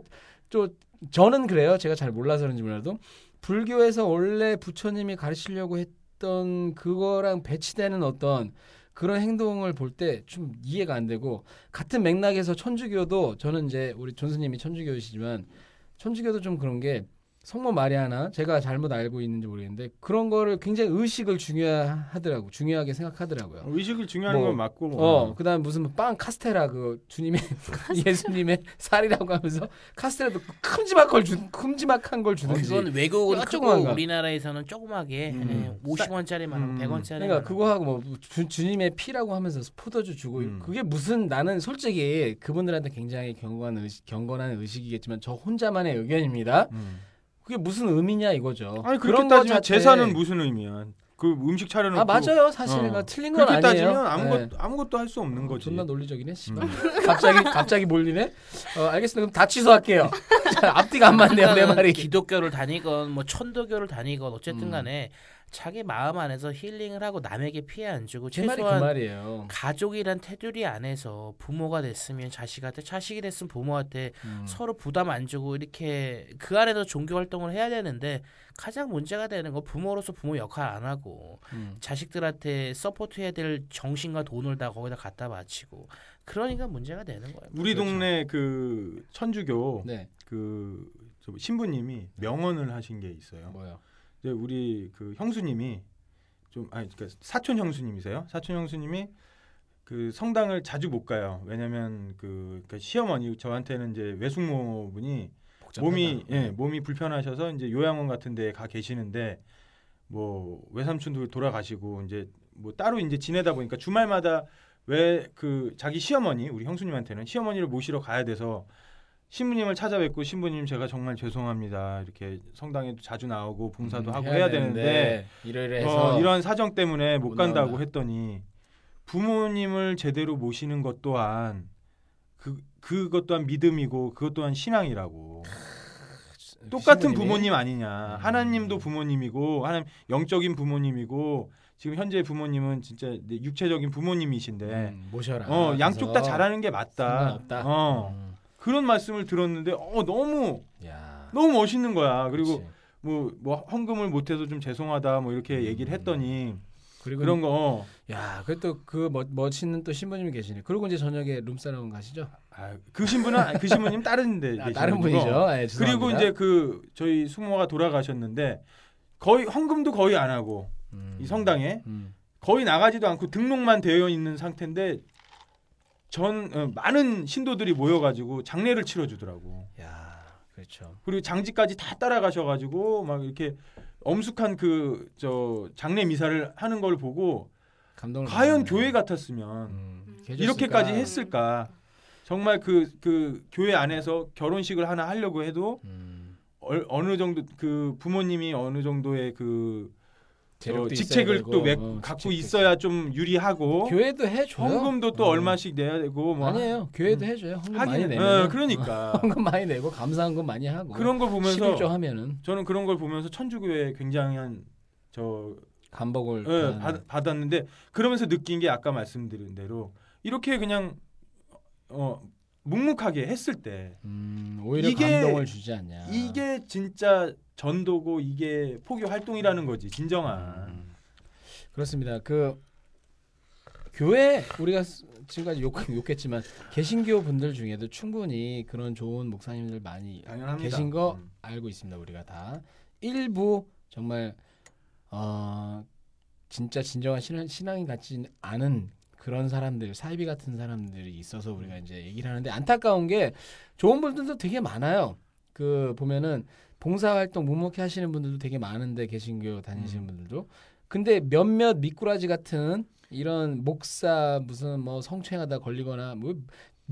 또 저는 그래요. 제가 잘 몰라서 그런지 몰라도 불교에서 원래 부처님이 가르치려고 했던 그거랑 배치되는 어떤 그런 행동을 볼 때 좀 이해가 안 되고 같은 맥락에서 천주교도 저는 이제 우리 존스님이 천주교이시지만 천주교도 좀 그런 게 성모 마리아나 제가 잘못 알고 있는지 모르겠는데 그런 거를 굉장히 의식을 중요하더라고 중요하게 생각하더라고요. 의식을 중요한 뭐, 건 맞고 어, 그다음 에 무슨 빵 카스테라 그 주님의 예수님의 살이라고 하면서 카스테라도 큼지막 걸 주, 큼지막한 걸 어, 주든지. 그건 외국은 야, 크고. 우리나라에는 조그맣게 음. 50원짜리만 음. 100원짜리 그러니까 그거 하고 뭐 주, 주님의 피라고 하면서 포도주 주고 음. 그게 무슨 나는 솔직히 그분들한테 굉장히 경건한 의식, 경건한 의식이겠지만 저 혼자만의 의견입니다. 음. 그게 무슨 의미냐 이거죠. 아니 그런 그렇게 거 따지면 자체에- 제사는 무슨 의미야? 그 음식 차려놓고 아 맞아요 사실 어. 그 틀린 건 그렇게 아니에요. 따지면 아무것 네. 아무것도 할 수 없는 거지. 존나 논리적이네. 음. 갑자기 갑자기 몰리네. 어, 알겠습니다. 그럼 다 취소할게요. 자, 앞뒤가 안 맞네요 내 말이. 기독교를 다니건 뭐 천도교를 다니건 어쨌든 음. 간에 자기 마음 안에서 힐링을 하고 남에게 피해 안 주고 제 말이 그 최소한 말이에요. 가족이란 테두리 안에서 부모가 됐으면 자식한테 자식이 됐으면 부모한테 음. 서로 부담 안 주고 이렇게 그 안에서 종교 활동을 해야 되는데 가장 문제가 되는 건 부모로서 부모 역할 안 하고 음. 자식들한테 서포트해야 될 정신과 돈을 다 거기다 갖다 바치고 그러니까 문제가 되는 거예요. 우리 그렇죠. 동네 그 천주교 네. 그저 신부님이 명언을 하신 게 있어요. 뭐요? 이제 우리 그 형수님이 좀 아니 그러니까 사촌 형수님이세요. 사촌 형수님이 그 성당을 자주 못 가요. 왜냐면 그 그러니까 시어머니 저한테는 이제 외숙모분이 복잡하다. 몸이 예 몸이 불편하셔서 이제 요양원 같은 데에 가 계시는데 뭐 외삼촌도 돌아가시고 이제 뭐 따로 이제 지내다 보니까 주말마다 왜 그 자기 시어머니 우리 형수님한테는 시어머니를 모시러 가야 돼서 신부님을 찾아뵙고 신부님 제가 정말 죄송합니다. 이렇게 성당에도 자주 나오고 봉사도 음, 하고 해야, 되는데 이러이러해서 어, 이런 사정 때문에 못 못 간다고 나온다. 했더니 부모님을 제대로 모시는 것 또한 그 그것 또한 믿음이고 그것 또한 신앙이라고 똑같은 신부님이 부모님 아니냐 음. 하나님도 부모님이고 하나님 영적인 부모님이고 지금 현재 부모님은 진짜 내 육체적인 부모님이신데 음, 모셔라. 어 양쪽 다 잘하는 게 맞다 상관없다. 어 음. 그런 말씀을 들었는데 어 너무 야. 너무 멋있는 거야 그리고 그치. 뭐뭐 헌금을 못해서 좀 죄송하다 뭐 이렇게 음. 얘기를 했더니 그리고 그런 거 어. 야, 그또 그 멋- 멋있는 또 신부님이 계시네. 그리고 이제 저녁에 룸사롱 가시죠? 아, 그 신부는 그 신부님 다른 데 아, 다른. 분이죠. 예, 그리고. 이제 그 저희 숙모가 돌아가셨는데 거의 헌금도 거의 안 하고 음. 이 성당에 음. 거의 나가지도 않고 등록만 되어 있는 상태인데 전 어, 많은 신도들이 모여가지고 장례를 치러주더라고. 야, 그렇죠. 그리고 장지까지 다 따라가셔가지고 막 이렇게 엄숙한 그 저 장례 미사를 하는 걸 보고 감동을 과연 받았네. 교회 같았으면 음, 음. 이렇게까지 했을까? 정말 그그 교회 안에서 결혼식을 하나 하려고 해도 음. 얼, 어느 정도 그 부모님이 어느 정도의 그 저 재력도 직책을 또 매- 어, 갖고 직책도 있어야 좀 유리하고 교회도 해줘요. 헌금도 또 어. 얼마씩 내야 되고 뭐 아니에요. 교회도 음. 해줘요. 헌금 많이 하긴 내면. 어, 그러니까 헌금 많이 내고 감사한금 많이 하고. 그런 걸 보면서 11조 하면은 저는 그런 걸 보면서 천주교에 굉장한 저 감복을 예, 받, 받았는데 그러면서 느낀 게 아까 말씀드린 대로 이렇게 그냥 어 묵묵하게 했을 때 음, 오히려 이게- 감동을 주지 않냐. 이게 진짜 전도고 이게 포교 활동이라는 거지 진정한 음, 그렇습니다. 그 교회 우리가 스- 지금까지 욕, 욕했지만 개신교 분들 중에도 충분히 그런 좋은 목사님들 많이 당연합니다. 계신 거 음. 알고 있습니다. 우리가 다 일부 정말 어 진짜 진정한 신앙, 신앙이 같지 않은 그런 사람들 사이비 같은 사람들이 있어서 우리가 이제 얘기를 하는데 안타까운 게 좋은 분들도 되게 많아요. 그 보면은 봉사활동 묵묵히 하시는 분들도 되게 많은데 개신교 다니시는 음. 분들도 근데 몇몇 미꾸라지 같은 이런 목사 무슨 뭐 성추행하다 걸리거나 뭐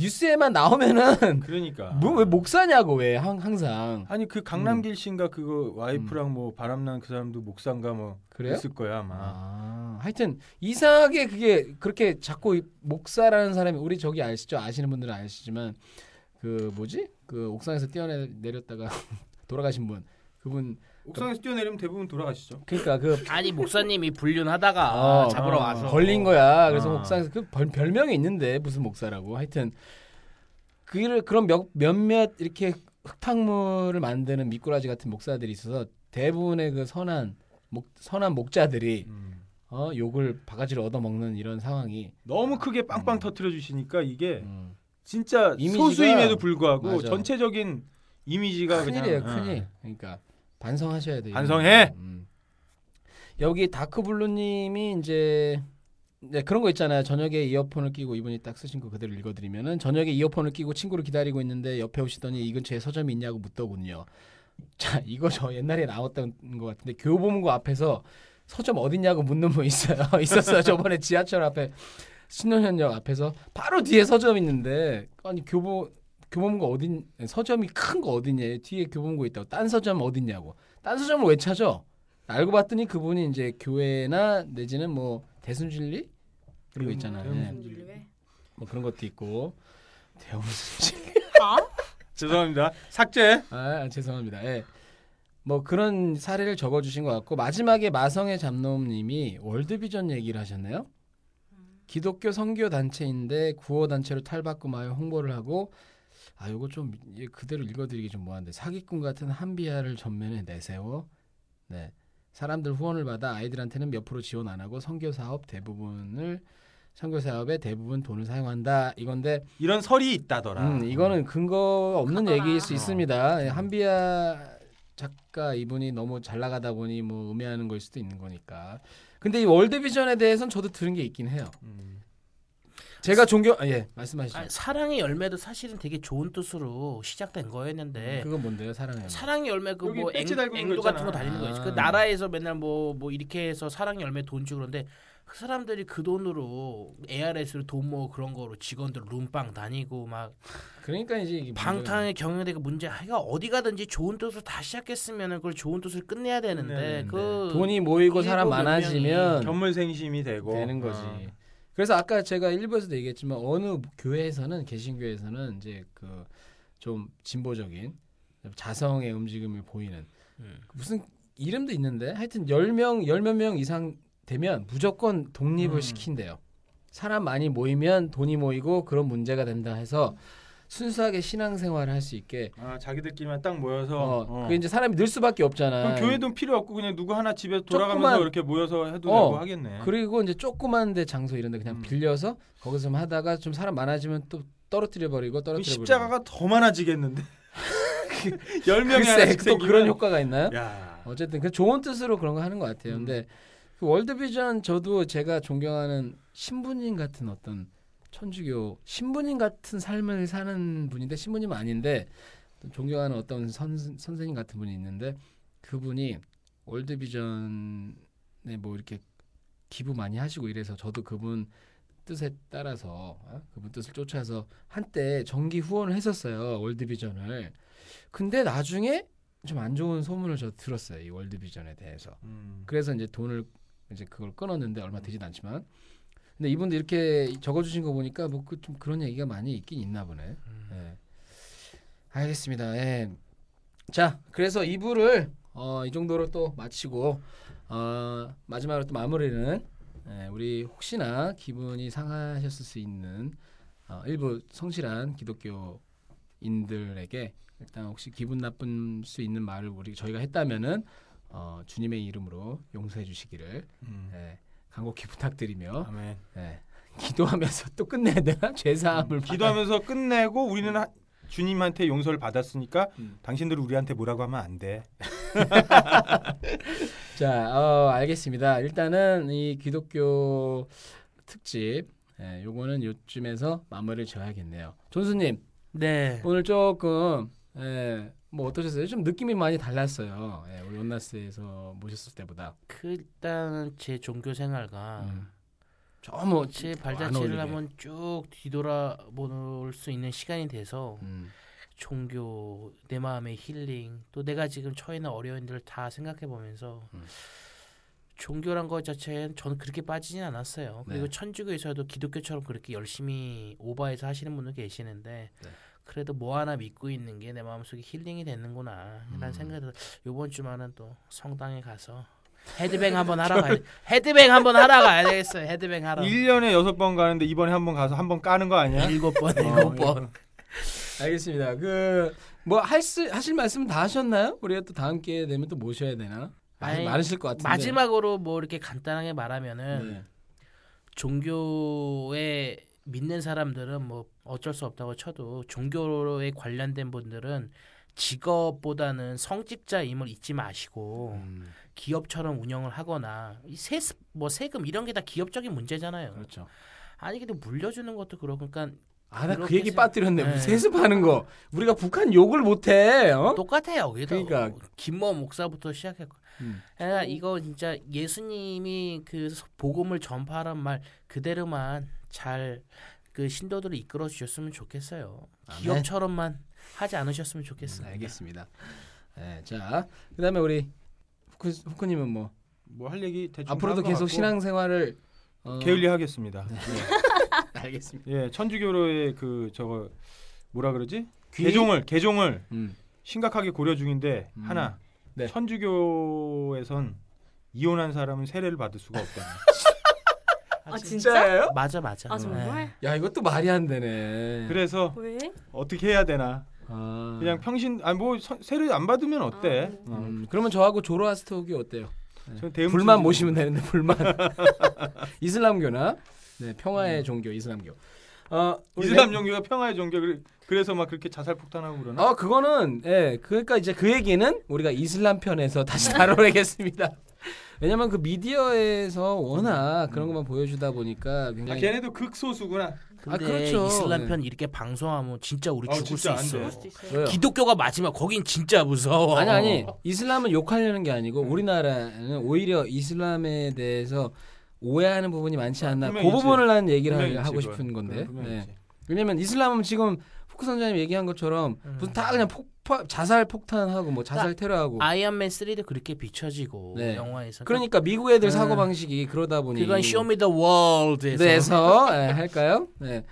뉴스에만 나오면은 그러니까 뭐왜 목사냐고 왜 항, 항상 아니 그 강남길 씨인가 그거 와이프랑 뭐 바람난 그 사람도 목사인가 뭐 음. 그래요? 있을 거야 아마 아, 하여튼 이상하게 그게 그렇게 자꾸 이 목사라는 사람이 우리 저기 아시죠? 아시는 분들은 아시지만 그 뭐지? 그 옥상에서 뛰어내렸다가 돌아가신 분 그분 옥상에서 뛰어내리면 대부분 돌아가시죠. 그러니까 그 아니 목사님이 불륜하다가 어, 잡으러 어, 와서 걸린 거야. 그래서 어. 옥상에서 그 벌- 별명이 있는데 무슨 목사라고. 하여튼 그 그런 몇, 몇몇 이렇게 흙탕물을 만드는 미꾸라지 같은 목사들이 있어서 대부분의 그 선한 목 선한 목자들이 음. 어 욕을 바가지로 얻어 먹는 이런 상황이 너무 크게 빵빵 음. 터트려 주시니까 이게 음, 진짜 이미지가- 소수임에도 불구하고 맞아. 전체적인 이미지가 큰일이에요, 그냥 큰일. 그러니까 반성하셔야 돼요. 반성해! 음. 여기 다크블루님이 이제 네, 그런 거 있잖아요. 저녁에 이어폰을 끼고 이분이 딱 쓰신 거 그대로 읽어드리면은 저녁에 이어폰을 끼고 친구를 기다리고 있는데 옆에 오시더니 이 근처에 서점이 있냐고 묻더군요. 자, 이거 저 옛날에 나왔던 것 같은데 교보문고 앞에서 서점 어딨냐고 묻는 분 있어요. 있었어요. 저번에 지하철 앞에 신논현역 앞에서 바로 뒤에 서점 있는데 아니 교보 교보문고 어딘 서점이 큰 거 어디냐 뒤에 교보문고 있다고 딴 서점 어딨냐고 딴 서점을 왜 찾아 알고 봤더니 그분이 이제 교회나 내지는 뭐 대순진리 그런 거 있잖아요 대웅- 예. 대웅진리회. 뭐 그런 것도 있고 대웅순진리 아? 죄송합니다. 삭제. 아 죄송합니다 예. 뭐 그런 사례를 적어주신 것 같고 마지막에 마성의 잡놈님이 월드비전 얘기를 하셨네요 기독교 선교 단체인데 구호 단체로 탈바꿈하여 홍보를 하고 아 요거 좀 예, 그대로 읽어드리기 좀 뭐한데 사기꾼 같은 한비아를 전면에 내세워 네 사람들 후원을 받아 아이들한테는 몇 프로 지원 안 하고 선교 사업 대부분을 선교 사업에 대부분 돈을 사용한다 이건데 이런 설이 있다더라. 음, 이거는 근거 없는 하더라. 얘기일 수 어. 있습니다. 예, 한비아 작가 이분이 너무 잘 나가다 보니 뭐 음해하는 걸 수도 있는 거니까. 근데 이 월드비전에 대해서는 저도 들은 게 있긴 해요. 음. 제가 존경 아, 예 말씀하시죠. 아니, 사랑의 열매도 사실은 되게 좋은 뜻으로 시작된 거였는데 그건 뭔데요. 사랑의 열매 그뭐 배지 달고 있는 앵도 거 같은 거. 달리는 거. 그 아. 나라에서 맨날 뭐뭐 이렇게 해서 사랑의 열매 돈 주고 그런데 그 사람들이 그 돈으로 ARS로 돈 모으고 그런 거로 직원들 룸빵 다니고 막 그러니까 이제 방탕의 경영대가 문제. 하여가 어디 가든지 좋은 뜻으로 다 시작했으면 그걸 좋은 뜻을 끝내야 되는데 끝내야 그 문제가 돈이 모이고 사람 많아지면 견물생심이 되고 되는 거지. 어. 그래서 아까 제가 일부에서도 얘기했지만 어느 교회에서는 개신교에서는 이제 그 좀 진보적인 자성의 움직임을 보이는 음. 무슨 이름도 있는데 하여튼 10명, 열몇 명 이상 되면 무조건 독립을 음. 시킨대요. 사람 많이 모이면 돈이 모이고 그런 문제가 된다 해서 순수하게 신앙생활을 할 수 있게 아, 자기들끼리만 딱 모여서 어, 어. 그게 이제 사람이 늘 수밖에 없잖아. 그럼 교회도 필요 없고 그냥 누구 하나 집에 돌아가면서 조그만- 이렇게 모여서 해도 어, 되고 하겠네. 그리고 이제 조그만 데 장소 이런 데 그냥 음. 빌려서 거기서 좀 하다가 좀 사람 많아지면 또 떨어뜨려 버리고 그 떨어뜨려 버리고. 십자가가 더 많아지겠는데. 열 명이 또 그런 효과가 있나요? 야. 어쨌든 그 좋은 뜻으로 그런 거 하는 것 같아요. 음. 근데 그 월드비전 저도 제가 존경하는 신부님 같은 어떤 천주교 신부님 같은 삶을 사는 분인데 신부님은 아닌데 존경하는 어떤 선, 선생님 같은 분이 있는데 그분이 월드비전에 뭐 이렇게 기부 많이 하시고 이래서 저도 그분 뜻에 따라서 어? 그분 뜻을 쫓아서 한때 정기 후원을 했었어요 월드비전을 근데 나중에 좀 안 좋은 소문을 저 들었어요 이 월드비전에 대해서 음. 그래서 이제 돈을 이제 그걸 끊었는데 얼마 되진 않지만 근데 이분도 이렇게 적어주신 거 보니까 뭐그좀 그런 얘기가 많이 있긴 있나 보네. 예. 알겠습니다. 예. 자, 그래서 2부를 어, 이 정도로 또 마치고 어, 마지막으로 또 마무리는 예, 우리 혹시나 기분이 상하셨을 수 있는 어, 일부 성실한 기독교인들에게 일단 혹시 기분 나쁜 수 있는 말을 우리 저희가 했다면은 어, 주님의 이름으로 용서해 주시기를 음. 예, 간곡히 부탁드리며 아멘. 예, 기도하면서 또 끝내야 되나 죄사함을 기도하면서 끝내고 우리는 하- 주님한테 용서를 받았으니까 음. 당신들 우리한테 뭐라고 하면 안 돼. 자, 어, 알겠습니다. 일단은 이 기독교 특집, 예, 요거는 요쯤에서 마무리를 지어야겠네요. 존수님, 네. 오늘 조금, 예, 뭐 어떠셨어요? 좀 느낌이 많이 달랐어요. 예, 우리 온나스에서 모셨을 때보다. 그 일단 제 종교 생활과 음. 저뭐 제안 발자취를. 한번 쭉 뒤돌아볼 수 있는 시간이 돼서 음. 종교 내 마음의 힐링 또 내가 지금 처해 있는 어려움들을 다 생각해 보면서 음. 종교란 것 자체는 저는 그렇게 빠지진 않았어요. 그리고 네. 천주교에서도 기독교처럼 그렇게 열심히 오바해서 하시는 분들 계시는데 네. 그래도 뭐 하나 믿고 있는 게 내 마음속에 힐링이 되는구나 음. 라는 생각이 들어서 이번 주말은 또 성당에 가서 헤드뱅 한번 하러 가야 돼. 헤드뱅 한번 하러 가야 되겠어요. 헤드뱅 하러. 1년에 여섯 번 가는데 이번에 한 번 가서 한 번 까는 거 아니야? 일곱 번, 어, 일곱 번. 알겠습니다. 그뭐 할수 하실 말씀 다 하셨나요? 우리가 또 다음 기회 되면 또 모셔야 되나? 아니, 많으실 것 같은데. 마지막으로 뭐 이렇게 간단하게 말하면은 네. 종교에 믿는 사람들은 뭐 어쩔 수 없다고 쳐도 종교에 관련된 분들은 직업보다는 성직자임을 잊지 마시고 음, 기업처럼 운영을 하거나 이 세습 뭐 세금 이런 게 다 기업적인 문제잖아요. 그렇죠. 아니 근데 물려주는 것도 그렇고 그러니까 아, 나 그 얘기 생- 빠뜨렸네. 네. 세습하는 거. 우리가 북한 욕을 못해. 어? 똑같아요. 그러니까. 김모 목사부터 시작했고 음. 그러니까 이거 진짜 예수님이 그 복음을 전파하란 말 그대로만 잘 그 신도들을 이끌어 주셨으면 좋겠어요. 아멘. 기업처럼만 하지 않으셨으면 좋겠습니다. 알겠습니다. 네, 자, 그다음에 우리 후크 후크님은 뭐 뭐 할 얘기 대충 앞으로도 계속 신앙생활을 어, 게을리 하겠습니다. 알겠습니다. 예, 천주교로의 그 저거 뭐라 그러지? 귀? 개종을 개종을 음. 심각하게 고려 중인데 음. 하나 네. 천주교에선 이혼한 사람은 세례를 받을 수가 없다. 아 진짜? 맞아 맞아. 아 정말? 네. 야, 이것도 말이 안 되네. 그래서 왜? 어떻게 해야 되나? 아. 그냥 평신 아뭐 세례 안 받으면 어때? 아, 어. 음, 그러면 저하고 조로아스터교 어때요? 저 대문수 불만 모시면 되는데 불만. 이슬람교나 네, 평화의 종교 이슬람교. 어, 이슬람 네- 종교가 평화의 종교 그래- 그래서 막 그렇게 자살 폭탄하고 그러나? 어, 그거는 예, 그러니까 이제 그 얘기는 우리가 이슬람 편에서 다시 다뤄야겠습니다. 왜냐면 그 미디어에서 워낙 그런 것만 보여주다 보니까 아, 굉장히 걔네도 극소수구나. 아, 근데 그렇죠. 이슬람 네. 편 이렇게 방송하면 진짜 우리 아, 죽을 진짜 수 안 있어. 돼. 수도 있어요. 왜요? 기독교가 맞으면 거긴 진짜 무서워. 아니 아니 이슬람을 욕하려는 게 아니고 우리나라는 오히려 이슬람에 대해서 오해하는 부분이 많지 않나 그 분명히 있지. 부분을 난 얘기를 분명히 하고 있지, 싶은 그건. 건데 그건 분명히 네. 있지. 왜냐면 이슬람은 지금 후크 선장님 얘기한 것처럼 음. 무슨 다 그냥 폭파 자살 폭탄하고 뭐 자살 테러하고 아이언맨 3도 그렇게 비춰지고 네. 영화에서 그러니까 미국 애들 음. 사고 방식이 그러다 보니 그건 Show Me the World에서 에서 예, 할까요? 네.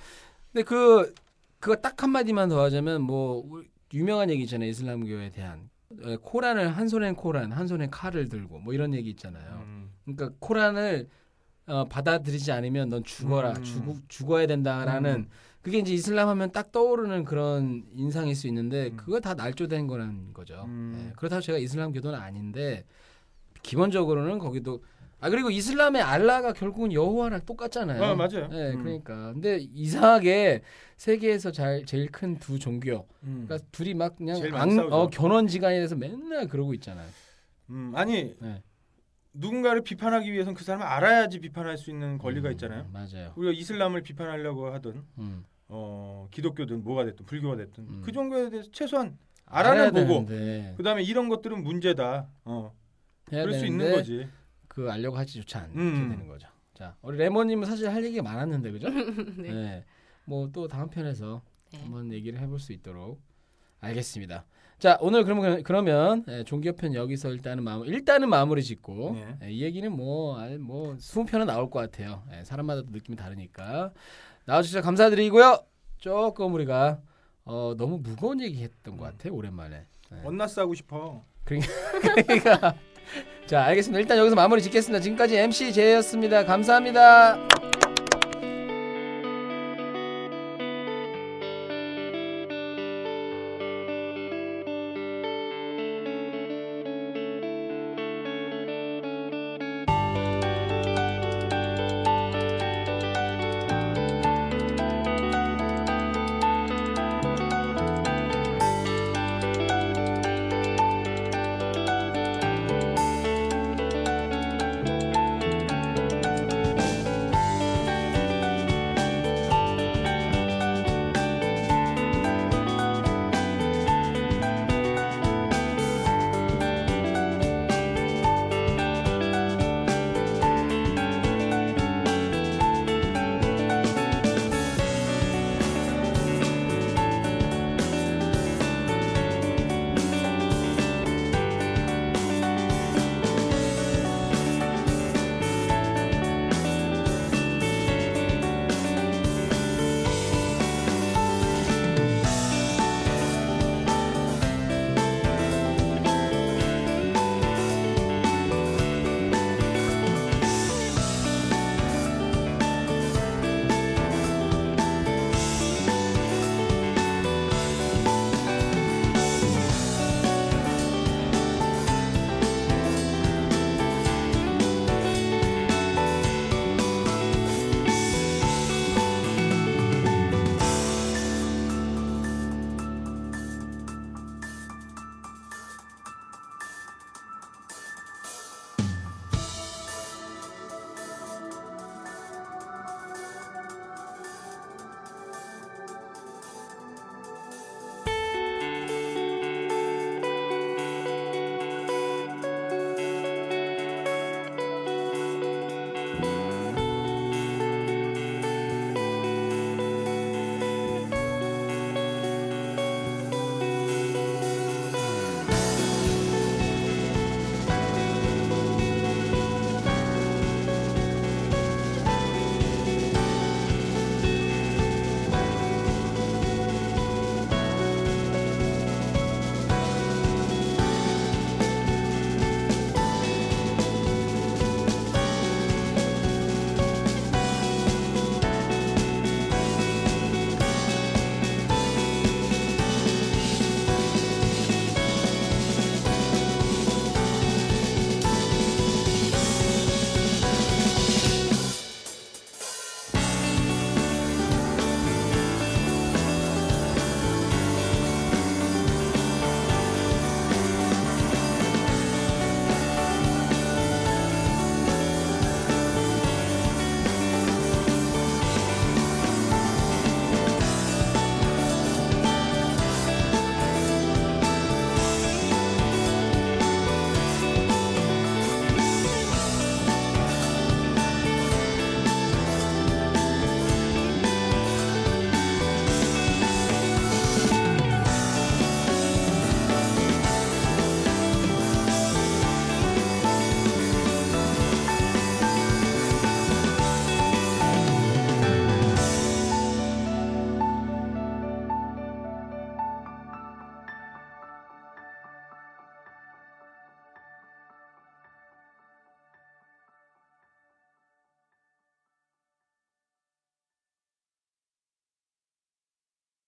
근데 그 그거 딱 한마디만 더 하자면 뭐 유명한 얘기 있잖아요. 이슬람교에 대한 예, 코란을 한 손엔 코란, 한 손엔 칼을 들고 뭐 이런 얘기 있잖아요. 음. 그러니까 코란을 어, 받아들이지 않으면 넌 죽어라, 음. 죽, 죽어야 된다라는 그게 이제 이슬람 하면 딱 떠오르는 그런 인상일 수 있는데 음. 그거 다 날조된 거라는 거죠. 음. 예, 그렇다고 제가 이슬람 교도는 아닌데 기본적으로는 거기도 아 그리고 이슬람의 알라가 결국은 여호와랑 똑같잖아요. 어, 맞아요. 네, 음. 그러니까 근데 이상하게 세계에서 잘 제일 큰 두 종교, 음. 그러니까 둘이 막 그냥 싸우죠. 어, 견원 지간에 대해서 맨날 그러고 있잖아요. 음, 아니 네. 누군가를 비판하기 위해서는 그 사람을 알아야지 비판할 수 있는 권리가 음, 있잖아요. 맞아요. 우리가 이슬람을 비판하려고 하든 음. 어, 기독교든 뭐가 됐든 불교가 됐든 음. 그 종교에 대해서 최소한 알아는 보고 되는데, 그다음에 이런 것들은 문제다. 어, 그럴 수 되는데 있는 거지. 그 알려고 하지조차 않게 음. 되는 거죠. 자, 우리 레몬님은 사실 할 얘기가 많았는데 그죠? 네. 네. 뭐 또 다음 편에서 네. 한번 얘기를 해볼 수 있도록 알겠습니다. 자 오늘 그러면 그러면 예, 종교편 여기서 일단은 마무 일단은 마무리 짓고 네. 예, 이 얘기는 뭐뭐 스무 편은 나올 것 같아요. 예, 사람마다 또 느낌이 다르니까 나와주셔서 감사드리고요. 조금 우리가 어, 너무 무거운 얘기했던 것 같아 요 오랜만에. 네. 언나스 하고 싶어. 그러니까 자 알겠습니다. 일단 여기서 마무리 짓겠습니다. 지금까지 MC 제이였습니다. 감사합니다.